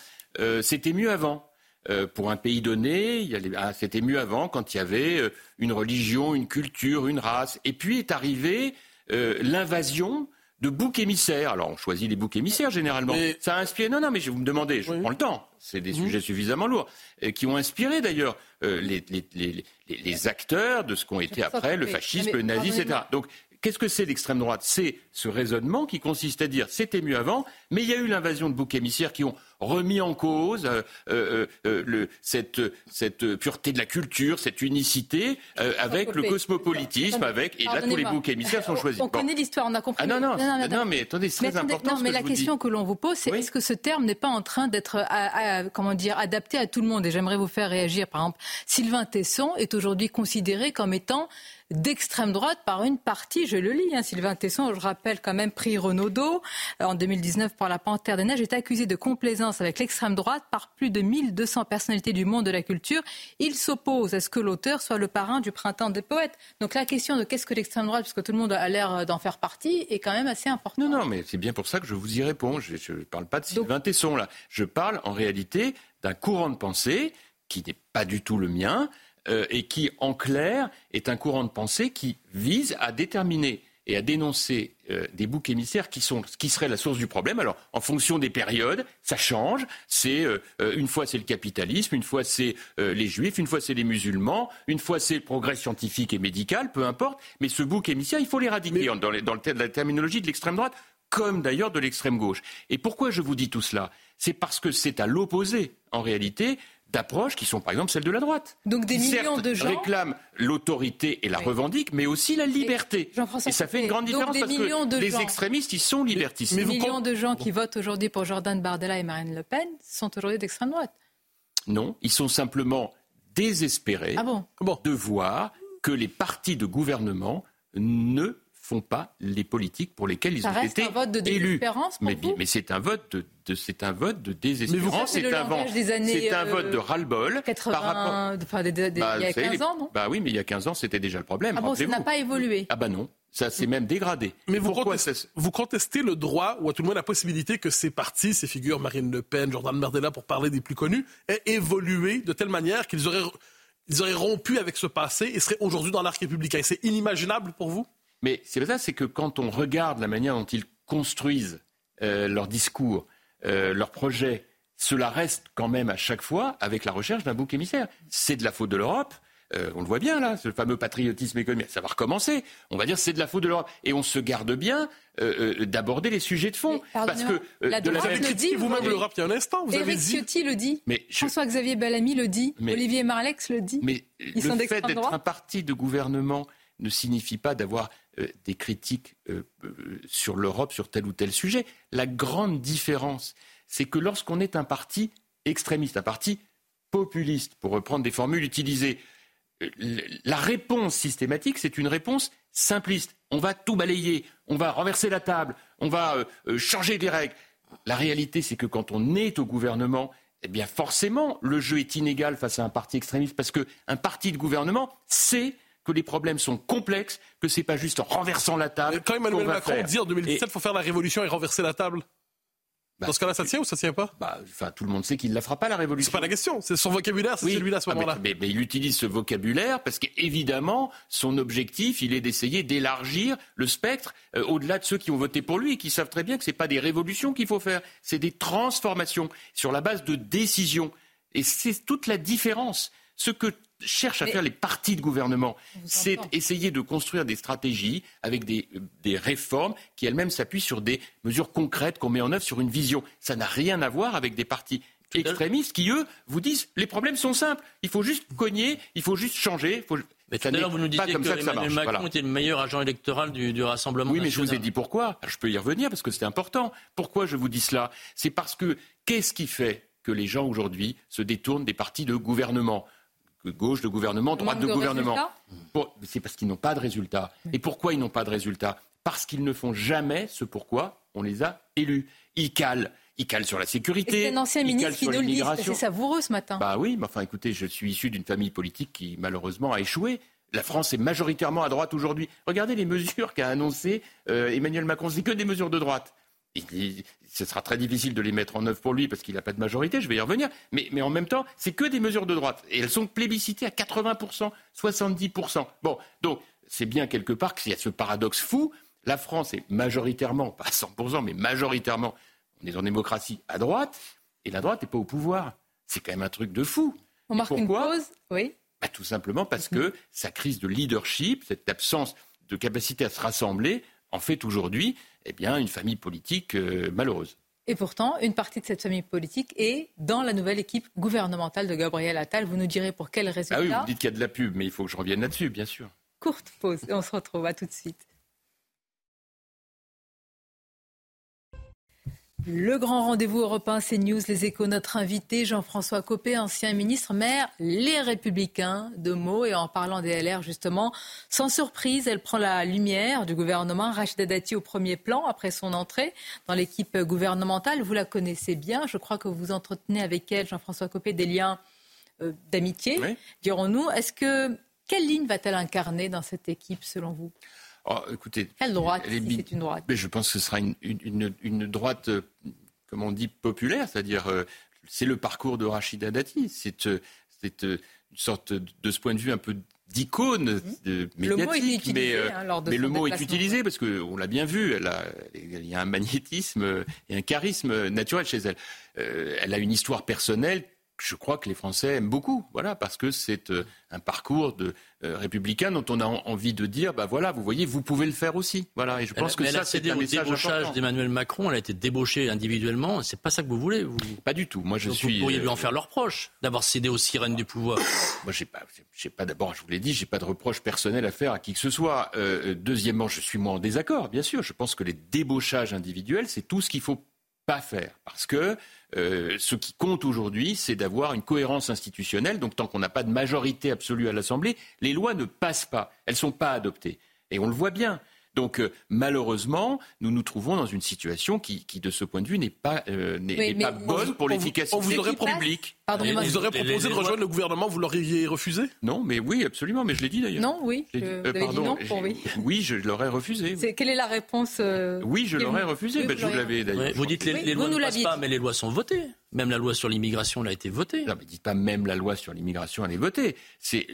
c'était mieux avant. Euh, pour un pays donné, les... ah, c'était mieux avant quand il y avait euh, une religion, une culture, une race. Et puis est arrivée euh, l'invasion de boucs émissaires. Alors on choisit les boucs émissaires généralement. Mais... Ça a inspiré. Non, non, mais je vous me demandez, je oui. prends le temps. C'est des mmh. sujets suffisamment lourds qui ont inspiré d'ailleurs les, les, les, les, acteurs de ce qu'ont été après le fascisme, mais, le nazisme, etc. Donc Qu'est-ce que c'est l'extrême droite? C'est ce raisonnement qui consiste à dire c'était mieux avant, mais il y a eu l'invasion de boucs émissaires qui ont remis en cause euh, euh, euh, le, cette, cette, pureté de la culture, cette unicité, avec le cosmopolitisme, avec et là tous les boucs émissaires sont choisis. On, bon. connaît l'histoire, on a compris. Ah non non, non, non, non mais attendez, c'est très attendez, important. Non, mais que la question que l'on vous pose, c'est oui. est-ce que ce terme n'est pas en train d'être comment dire adapté à tout le monde? Et j'aimerais vous faire réagir. Par exemple, Sylvain Tesson est aujourd'hui considéré comme étant d'extrême droite par une partie, je le lis, hein, Sylvain Tesson, je rappelle quand même, prix Renaudot en 2019 par la Panthère des Neiges, est accusé de complaisance avec l'extrême droite par plus de 1200 personnalités du monde de la culture. Il s'oppose à ce que l'auteur soit le parrain du printemps des poètes. Donc la question de qu'est-ce que l'extrême droite, puisque tout le monde a l'air d'en faire partie, est quand même assez importante. Non, non, mais c'est bien pour ça que je vous y réponds. Je ne parle pas de Sylvain Donc... Tesson, là. Je parle en réalité d'un courant de pensée qui n'est pas du tout le mien, euh, et qui, en clair, est un courant de pensée qui vise à déterminer et à dénoncer euh, des boucs émissaires qui, sont, qui seraient la source du problème. Alors, en fonction des périodes, ça change. C'est euh, une fois c'est le capitalisme, une fois c'est euh, les juifs, une fois c'est les musulmans, une fois c'est le progrès scientifique et médical, peu importe. Mais ce bouc émissaire, il faut l'éradiquer Mais... dans, les, dans le, la terminologie de l'extrême droite, comme d'ailleurs de l'extrême gauche. Et pourquoi je vous dis tout cela? C'est parce que c'est à l'opposé, en réalité, d'approches qui sont par exemple celles de la droite. Donc des millions Certes, de gens réclament l'autorité et la oui. revendiquent, mais aussi la liberté. Et, et ça fait une grande différence parce que de les gens... extrémistes, ils sont libertistes. Des millions de gens qui votent aujourd'hui pour Jordan Bardella et Marine Le Pen sont aujourd'hui d'extrême droite. Non, ils sont simplement désespérés ah bon de voir que les partis de gouvernement ne font pas les politiques pour lesquelles ils ça ont reste été un vote de élus. Pour mais, c'est un vote de, de c'est un vote de désespérance. C'est un, années, un vote de ras-le-bol. 80, par rapport... enfin, des, des, bah, il y a 15 les... ans, non Bah oui, mais il y a 15 ans, c'était déjà le problème. Ah bon, ça n'a pas évolué. Ah bah non. Ça s'est même dégradé. Mais vous contestez, vous contestez, le droit, ou à tout le moins la possibilité que ces partis, ces figures, Marine Le Pen, Jordan Bardella, pour parler des plus connus, aient évolué de telle manière qu'ils auraient, ils auraient rompu avec ce passé et seraient aujourd'hui dans l'arc républicain. C'est inimaginable pour vous? Mais c'est ça, c'est que quand on regarde la manière dont ils construisent euh, leur discours, euh, leurs projets, cela reste quand même à chaque fois avec la recherche d'un bouc émissaire. C'est de la faute de l'Europe. Euh, on le voit bien là, ce fameux patriotisme économique, ça va recommencer. On va dire c'est de la faute de l'Europe. Et on se garde bien d'aborder les sujets de fond. parce que la de la le dit, vous-même l'Europe il y a un instant. Vous avez dit... Ciotti le dit. François-Xavier Bellamy le dit. Olivier Marlex le dit. Mais Ils le fait d'être un parti de gouvernement ne signifie pas d'avoir euh, des critiques euh, euh, sur l'Europe sur tel ou tel sujet. La grande différence, c'est que lorsqu'on est un parti extrémiste, un parti populiste, pour reprendre des formules utilisées, la réponse systématique, c'est une réponse simpliste. On va tout balayer, on va renverser la table, on va changer des règles. La réalité, c'est que quand on est au gouvernement, eh bien forcément, le jeu est inégal face à un parti extrémiste, parce qu'un parti de gouvernement, c'est que les problèmes sont complexes, que c'est pas juste en renversant la table. quand Emmanuel Macron dit en 2017 qu'il faut faire la révolution et renverser la table. Bah, Dans ce cas-là, ça tient ou ça tient pas bah, Tout le monde sait qu'il ne la fera pas, la révolution. C'est pas la question, c'est son vocabulaire, c'est celui-là à ce ah, moment-là. mais, il utilise ce vocabulaire parce qu'évidemment, son objectif, il est d'essayer d'élargir le spectre euh, au-delà de ceux qui ont voté pour lui et qui savent très bien que ce pas des révolutions qu'il faut faire, c'est des transformations sur la base de décisions. Et c'est toute la différence. Ce que cherchent à faire les partis de gouvernement, c'est essayer de construire des stratégies avec des, réformes qui elles-mêmes s'appuient sur des mesures concrètes qu'on met en œuvre sur une vision. Ça n'a rien à voir avec des partis extrémistes qui, eux, vous disent les problèmes sont simples. Il faut juste cogner, il faut juste changer. Mais tout à l'heure, vous nous disiez que, Emmanuel Macron était le meilleur agent électoral du, Rassemblement Oui, mais je vous ai dit pourquoi. Je peux y revenir parce que c'est important. Pourquoi je vous dis cela? C'est parce que qu'est-ce qui fait que les gens aujourd'hui se détournent des partis de gouvernement? Gauche de gouvernement, droite de, gouvernement. C'est parce qu'ils n'ont pas de résultats. Et pourquoi ils n'ont pas de résultats? Parce qu'ils ne font jamais ce pourquoi on les a élus. Ils calent. Ils calent sur la sécurité. C'est un ancien ministre qui nous le dit. C'est savoureux ce matin. Bah oui, mais enfin écoutez, je suis issu d'une famille politique qui malheureusement a échoué. La France est majoritairement à droite aujourd'hui. Regardez les mesures qu'a annoncées euh, Emmanuel Macron. C'est que des mesures de droite ce sera très difficile de les mettre en œuvre pour lui parce qu'il n'a pas de majorité, je vais y revenir. Mais, mais en même temps, c'est que des mesures de droite. Et elles sont plébiscitées à 80%, 70%. Bon, donc c'est bien quelque part qu'il y a ce paradoxe fou. La France est majoritairement, pas à 100%, mais majoritairement, on est en démocratie à droite, et la droite n'est pas au pouvoir. C'est quand même un truc de fou. On marque une pause Oui. Bah, tout simplement parce que sa crise de leadership, cette absence de capacité à se rassembler, en fait aujourd'hui eh bien, une famille politique euh, malheureuse. Et pourtant, une partie de cette famille politique est dans la nouvelle équipe gouvernementale de Gabriel Attal. Vous nous direz pour quel résultat Ah oui, vous dites qu'il y a de la pub, mais il faut que je revienne là-dessus, bien sûr. Courte pause et on se retrouve à tout de suite. Le grand rendez-vous européen, c'est News, les échos. Notre invité, Jean-François Copé, ancien ministre, maire, les Républicains de Meaux. Et en parlant des LR, justement, sans surprise, elle prend la lumière du gouvernement. Rachida Dati au premier plan après son entrée dans l'équipe gouvernementale. Vous la connaissez bien. Je crois que vous entretenez avec elle, Jean-François Copé, des liens euh, d'amitié, dirons-nous. Est-ce que quelle ligne va-t-elle incarner dans cette équipe, selon vous? Oh, écoutez, Quelle droite, c'est une droite mais Je pense que ce sera une, une, droite, euh, comme on dit, populaire, c'est-à-dire euh, c'est le parcours de Rachida Dati. C'est euh, une sorte, de ce point de vue, un peu d'icône mmh. médiatique, mais, hein, mais le mot est utilisé parce qu'on l'a bien vu, elle a, il y a un magnétisme et un charisme naturel chez elle. elle a une histoire personnelle je crois que les Français aiment beaucoup, voilà, parce que c'est euh, un parcours de euh, républicain dont on a envie de dire, bah voilà, vous voyez, vous pouvez le faire aussi, voilà. Et je pense que ça, c'est un message débauchage d'Emmanuel Macron, elle a été débauchée individuellement. C'est pas ça que vous voulez, vous? Pas du tout. Moi, je suis. Vous pourriez lui en euh, faire le reproche d'avoir cédé aux sirènes du pouvoir. Moi, j'ai pas, j'ai pas d'abord, je vous l'ai dit, j'ai pas de reproche personnel à faire à qui que ce soit. deuxièmement, je suis moi en désaccord, bien sûr. Je pense que les débauchages individuels, c'est tout ce qu'il faut pas faire, parce que euh, ce qui compte aujourd'hui, c'est d'avoir une cohérence institutionnelle. Donc tant qu'on n'a pas de majorité absolue à l'Assemblée, les lois ne passent pas. Elles ne sont pas adoptées. Et on le voit bien. Donc euh, malheureusement, nous nous trouvons dans une situation qui, qui de ce point de vue, n'est pas, euh, n'est, pas bonne pour l'efficacité on vous aurait publique. Vous aurez proposé de rejoindre le gouvernement, vous l'auriez refusé? Non, mais oui, absolument, mais je l'ai dit d'ailleurs. Non, oui. Euh, pardon, dit non oui. oui, je l'aurais refusé. quelle est la réponse Oui, je l'aurais refusé. Ben, je vous l'avais d'ailleurs. vous dites les, les lois ne passent pas, mais les lois sont votées. Même la loi sur l'immigration a été votée. Non, mais dites pas même la loi sur l'immigration elle est votée. C'est,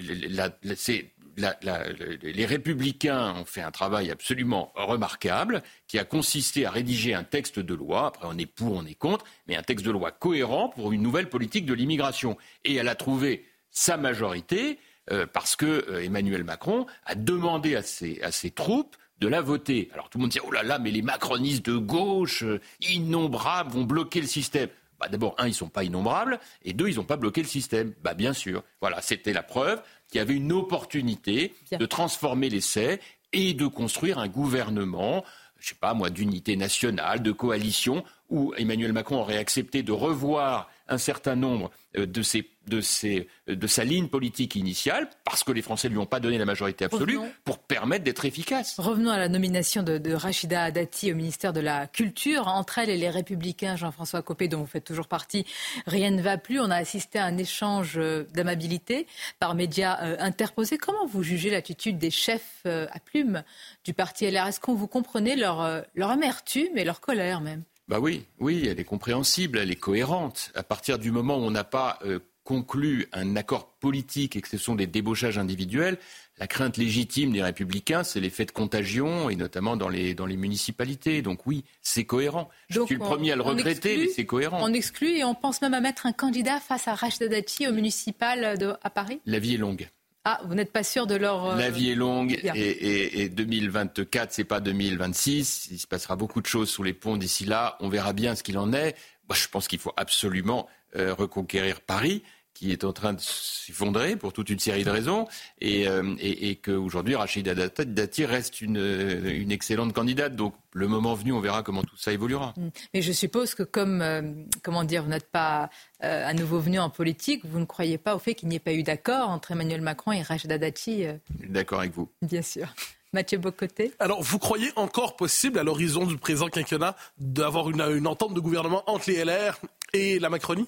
c'est les républicains ont fait un travail absolument remarquable qui a consisté à rédiger un texte de loi, après on est pour, on est contre, mais un texte de loi cohérent pour une nouvelle politique de l'immigration. Et elle a trouvé sa majorité euh, parce que euh, Emmanuel Macron a demandé à ses, troupes de la voter. Alors tout le monde dit oh là là, mais les macronistes de gauche, euh, innombrables, vont bloquer le système. Bah, D'abord, un, ils ne sont pas innombrables, et deux, ils n'ont pas bloqué le système. Bah, bien sûr. Voilà, c'était la preuve qu'il y avait une opportunité de transformer l'essai et de construire un gouvernement, je sais pas moi, d'unité nationale, de coalition, où Emmanuel Macron aurait accepté de revoir un certain nombre euh, de, de, sa ligne politique initiale, parce que les Français ne lui ont pas donné la majorité absolue, pour permettre d'être efficace. Revenons à la nomination de, Rachida Dati au ministère de la Culture. Entre elle et les Républicains, Jean-François Copé, dont vous faites toujours partie, rien ne va plus. On a assisté à un échange euh, d'amabilité par médias euh, interposés. Comment vous jugez l'attitude des chefs à plume du parti LR Est-ce qu'on vous comprenez leur, leur amertume et leur colère même? Bah oui, oui, elle est compréhensible, elle est cohérente. À partir du moment où on n'a pas euh, conclu un accord politique et que ce sont des débauchages individuels, la crainte légitime des républicains, c'est l'effet de contagion, et notamment dans les, dans les municipalités. Donc oui, c'est cohérent. Je suis le premier à le regretter, mais c'est cohérent. On exclut et on pense même à mettre un candidat face à Rachida Dati au municipal de, à Paris? La vie est longue. Ah, vous n'êtes pas sûr de leur. Euh, la vie est longue et, et, 2024, c'est pas 2026. Il se passera beaucoup de choses sous les ponts d'ici là. On verra bien ce qu'il en est. Moi, je pense qu'il faut absolument euh, reconquérir Paris qui est en train de s'effondrer pour toute une série de raisons, et, euh, et, et qu'aujourd'hui Rachida Dati reste une, une, excellente candidate. Donc le moment venu, on verra comment tout ça évoluera. Mm. Mais je suppose que comme, euh, comment dire, vous n'êtes pas euh, à nouveau venu en politique, vous ne croyez pas au fait qu'il n'y ait pas eu d'accord entre Emmanuel Macron et Rachida Dati D'accord avec vous. Bien sûr. Mathieu Bocoté. Alors, vous croyez encore possible, à l'horizon du présent quinquennat, d'avoir une, une entente de gouvernement entre les LR et la Macronie?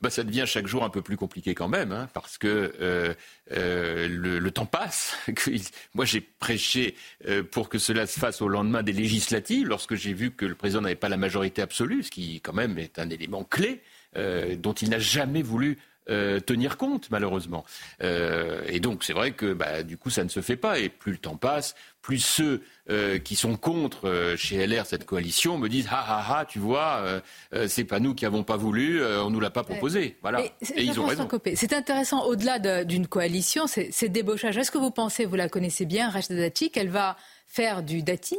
Bah, ça devient chaque jour un peu plus compliqué quand même, hein, parce que euh, euh, le, temps passe. Moi, j'ai prêché euh, pour que cela se fasse au lendemain des législatives, lorsque j'ai vu que le président n'avait pas la majorité absolue, ce qui quand même est un élément clé dont il n'a jamais voulu euh, tenir compte, malheureusement. Euh, et donc, c'est vrai que bah, du coup, ça ne se fait pas. Et plus le temps passe, plus ceux euh, qui sont contre chez LR cette coalition me disent ah ah ah, tu vois, c'est pas nous qui avons pas voulu, on nous l'a pas proposé. Voilà. Et, ils ont raison. C'est intéressant. Au-delà d'une coalition, c'est débauchage. Est-ce que vous pensez, vous la connaissez bien, Rachida Dati, qu'elle va faire du Dati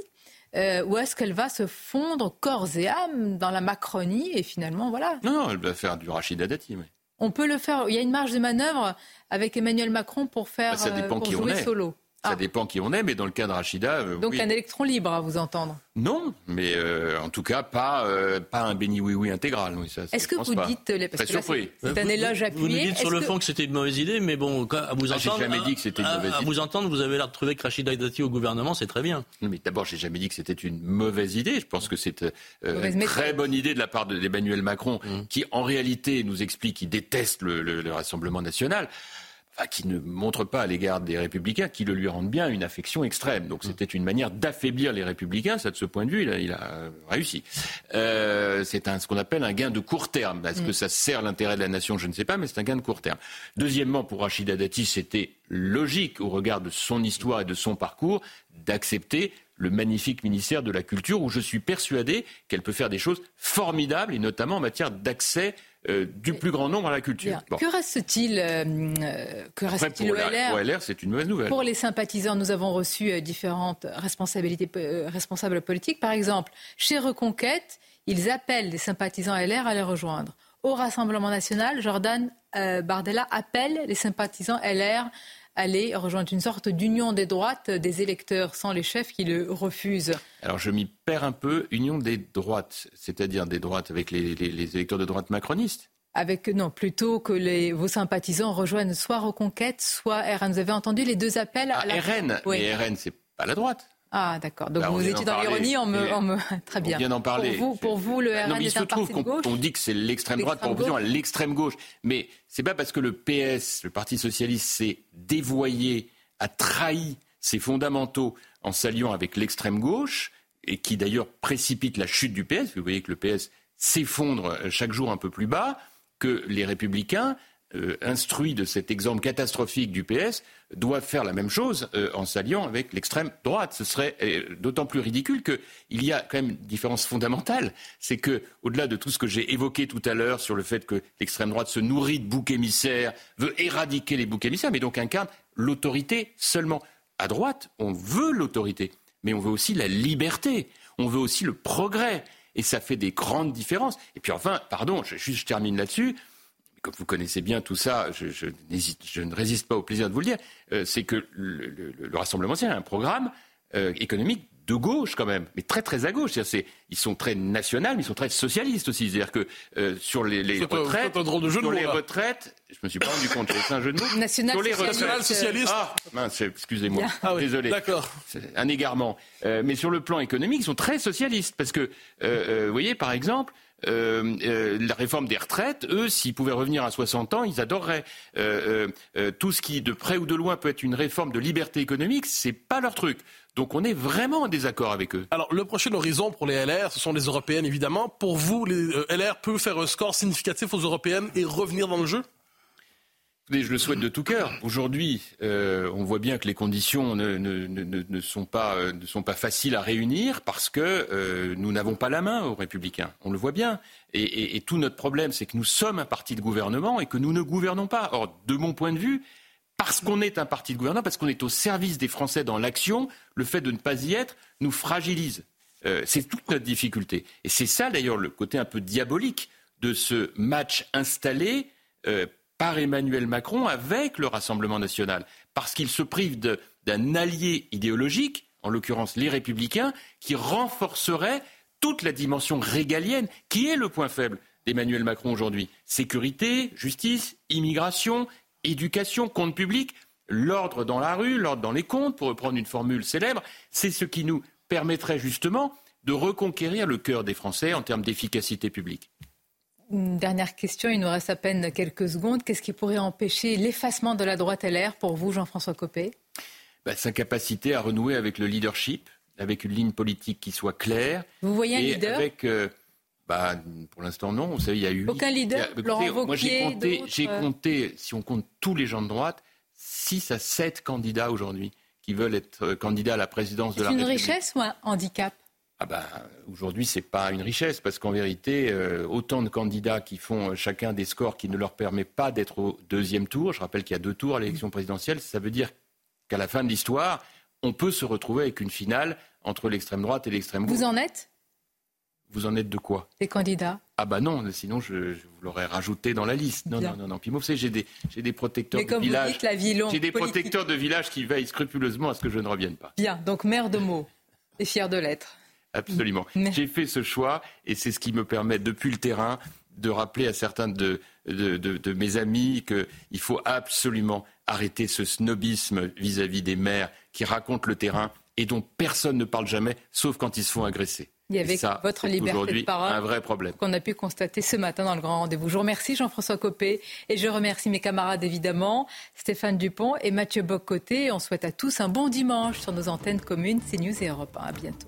ou est-ce qu'elle va se fondre corps et âme dans la Macronie et finalement voilà Non, non, elle va faire du Rachida Dati. Oui. On peut le faire. Il y a une marge de manœuvre avec Emmanuel Macron pour faire bah, ça dépend euh, pour jouer solo. Ça ah. dépend qui on est, mais dans le cas de Rachida. Euh, Donc un électron libre, à vous entendre Non, mais euh, en tout cas, pas, euh, pas un béni oui-oui intégral. Oui, Est-ce que vous dites. Les... Parce Très surpris. C'est un éloge appuyé. Vous nous dites sur le fond que c'était une mauvaise idée, mais bon, à vous ah, entendre. jamais dit que c'était une mauvaise idée. À vous entendre, vous avez l'air de trouver que Rachida Dati au gouvernement, c'est très bien. Non, mais d'abord, j'ai jamais dit que c'était une mauvaise idée. Je pense que c'est une très bonne idée de la part d'Emmanuel Macron, mmh. qui en réalité nous explique qu'il déteste le Rassemblement national qui ne montre pas à l'égard des républicains, qui le lui rendent bien, une affection extrême. Donc c'était une manière d'affaiblir les républicains. Ça, de ce point de vue, il a, il a réussi. Euh, c'est ce qu'on appelle un gain de court terme. Est-ce que mm. ça sert l'intérêt de la nation? Je ne sais pas, mais c'est un gain de court terme. Deuxièmement, pour Rachida Dati, c'était logique au regard de son histoire et de son parcours d'accepter le magnifique ministère de la Culture, où je suis persuadé qu'elle peut faire des choses formidables, et notamment en matière d'accès euh, du plus grand nombre à la culture. Que reste-t-il euh, euh, que au LR, c'est une mauvaise nouvelle. Pour les sympathisants, nous avons reçu différentes responsabilités, responsables politiques. Par exemple, chez Reconquête, ils appellent les sympathisants LR à les rejoindre. Au Rassemblement national, Jordan Bardella appelle les sympathisants LR aller rejoindre une sorte d'union des droites des électeurs sans les chefs qui le refusent Alors je m'y perds un peu. Union des droites, c'est-à-dire des droites avec les, électeurs de droite macronistes avec, non, plutôt que les, vos sympathisants rejoignent soit Reconquête, soit RN. Vous avez entendu les deux appels à ah, RN, oui. mais RN, c'est pas la droite. Ah, d'accord. Donc vous étiez dans l'ironie, on me, Très bien. On vient d'en parler. Pour vous, pour vous le RN est un parti de gauche On dit que c'est l'extrême droite pour opposition à l'extrême gauche. Mais c'est pas parce que le PS, le Parti Socialiste, s'est dévoyé, a trahi ses fondamentaux en s'alliant avec l'extrême gauche, et qui d'ailleurs précipite la chute du PS, vous voyez que le PS s'effondre chaque jour un peu plus bas, que les républicains euh, instruits de cet exemple catastrophique du PS, doivent faire la même chose euh, en s'alliant avec l'extrême droite. Ce serait euh, d'autant plus ridicule qu'il y a quand même une différence fondamentale. C'est que, au-delà de tout ce que j'ai évoqué tout à l'heure sur le fait que l'extrême droite se nourrit de boucs émissaires, veut éradiquer les boucs émissaires, mais donc incarne l'autorité seulement. À droite, on veut l'autorité, mais on veut aussi la liberté, on veut aussi le progrès. Et ça fait des grandes différences. Et puis enfin, pardon, je termine là-dessus comme vous connaissez bien tout ça, je, je, je, ne résiste pas au plaisir de vous le dire, euh, c'est que le, le, le, Rassemblement c'est un programme euh, économique de gauche quand même, mais très très à gauche. Ils sont très nationaux, mais ils sont très socialistes aussi. C'est-à-dire que euh, sur les, les retraites, un, de sur de les retraites, je me suis pas rendu compte, c'est un jeu de mots. National sur les socialiste. socialiste. Ah, mince, excusez-moi, ah oui, désolé. D'accord. Un égarement. Euh, mais sur le plan économique, ils sont très socialistes parce que, euh, vous voyez, par exemple. Euh, euh, la réforme des retraites, eux, s'ils pouvaient revenir à 60 ans, ils adoreraient. Euh, tout ce qui, de près ou de loin, peut être une réforme de liberté économique, c'est pas leur truc. Donc on est vraiment en désaccord avec eux. Alors le prochain horizon pour les LR, ce sont les européennes évidemment. Pour vous, les LR peut faire un score significatif aux européennes et revenir dans le jeu? Je le souhaite de tout cœur. Aujourd'hui, euh, on voit bien que les conditions euh, ne sont pas faciles à réunir parce que euh, nous n'avons pas la main aux républicains. On le voit bien. Et, tout notre problème, c'est que nous sommes un parti de gouvernement et que nous ne gouvernons pas. Or, de mon point de vue, parce qu'on est un parti de gouvernement, parce qu'on est au service des Français dans l'action, le fait de ne pas y être nous fragilise. C'est toute notre difficulté. Et c'est ça, d'ailleurs, le côté un peu diabolique de ce match installé par Emmanuel Macron avec le Rassemblement national, parce qu'il se prive d'un allié idéologique, en l'occurrence les républicains, qui renforcerait toute la dimension régalienne, qui est le point faible d'Emmanuel Macron aujourd'hui. Sécurité, justice, immigration, éducation, compte public, l'ordre dans la rue, l'ordre dans les comptes, pour reprendre une formule célèbre, c'est ce qui nous permettrait justement de reconquérir le cœur des Français en termes d'efficacité publique. Une dernière question, il nous reste à peine quelques secondes. Qu'est-ce qui pourrait empêcher l'effacement de la droite LR pour vous, Jean-François Copé? Bah, Sa capacité à renouer avec le leadership, avec une ligne politique qui soit claire. Vous voyez un leader? avec, euh, bah, Pour l'instant, non. Vous savez, il y a eu. Aucun leader Moi, j'ai compté, j'ai compté, si on compte tous les gens de droite, 6 à 7 candidats aujourd'hui qui veulent être euh, candidats à la présidence de la République. C'est une richesse ou un handicap? Ah ben, aujourd'hui, ce n'est pas une richesse, parce qu'en vérité, euh, autant de candidats qui font euh, chacun des scores qui ne leur permettent pas d'être au deuxième tour, je rappelle qu'il y a deux tours à l'élection présidentielle, ça veut dire qu'à la fin de l'histoire, on peut se retrouver avec une finale entre l'extrême droite et l'extrême gauche. Vous en êtes? Vous en êtes de quoi? Des candidats? Ah bah non, sinon je, vous l'aurais rajouté dans la liste. Non, non, non, non. Puis moi, vous savez, j'ai des, j'ai des protecteurs de village. J'ai des protecteurs de village qui veillent scrupuleusement à ce que je ne revienne pas. Bien, donc maire de Meaux et fier de l'être. Absolument. J'ai fait ce choix et c'est ce qui me permet, depuis le terrain, de rappeler à certains de, de, de, mes amis qu'il faut absolument arrêter ce snobisme vis-à-vis des maires qui racontent le terrain et dont personne ne parle jamais, sauf quand ils se font agresser. Il y avait votre liberté de parole un vrai problème qu'on a pu constater ce matin dans le grand rendez-vous. Je vous remercie Jean-François Copé et je remercie mes camarades évidemment, Stéphane Dupont et Mathieu Boccoté. On souhaite à tous un bon dimanche sur nos antennes communes CNews et Europe 1. À bientôt.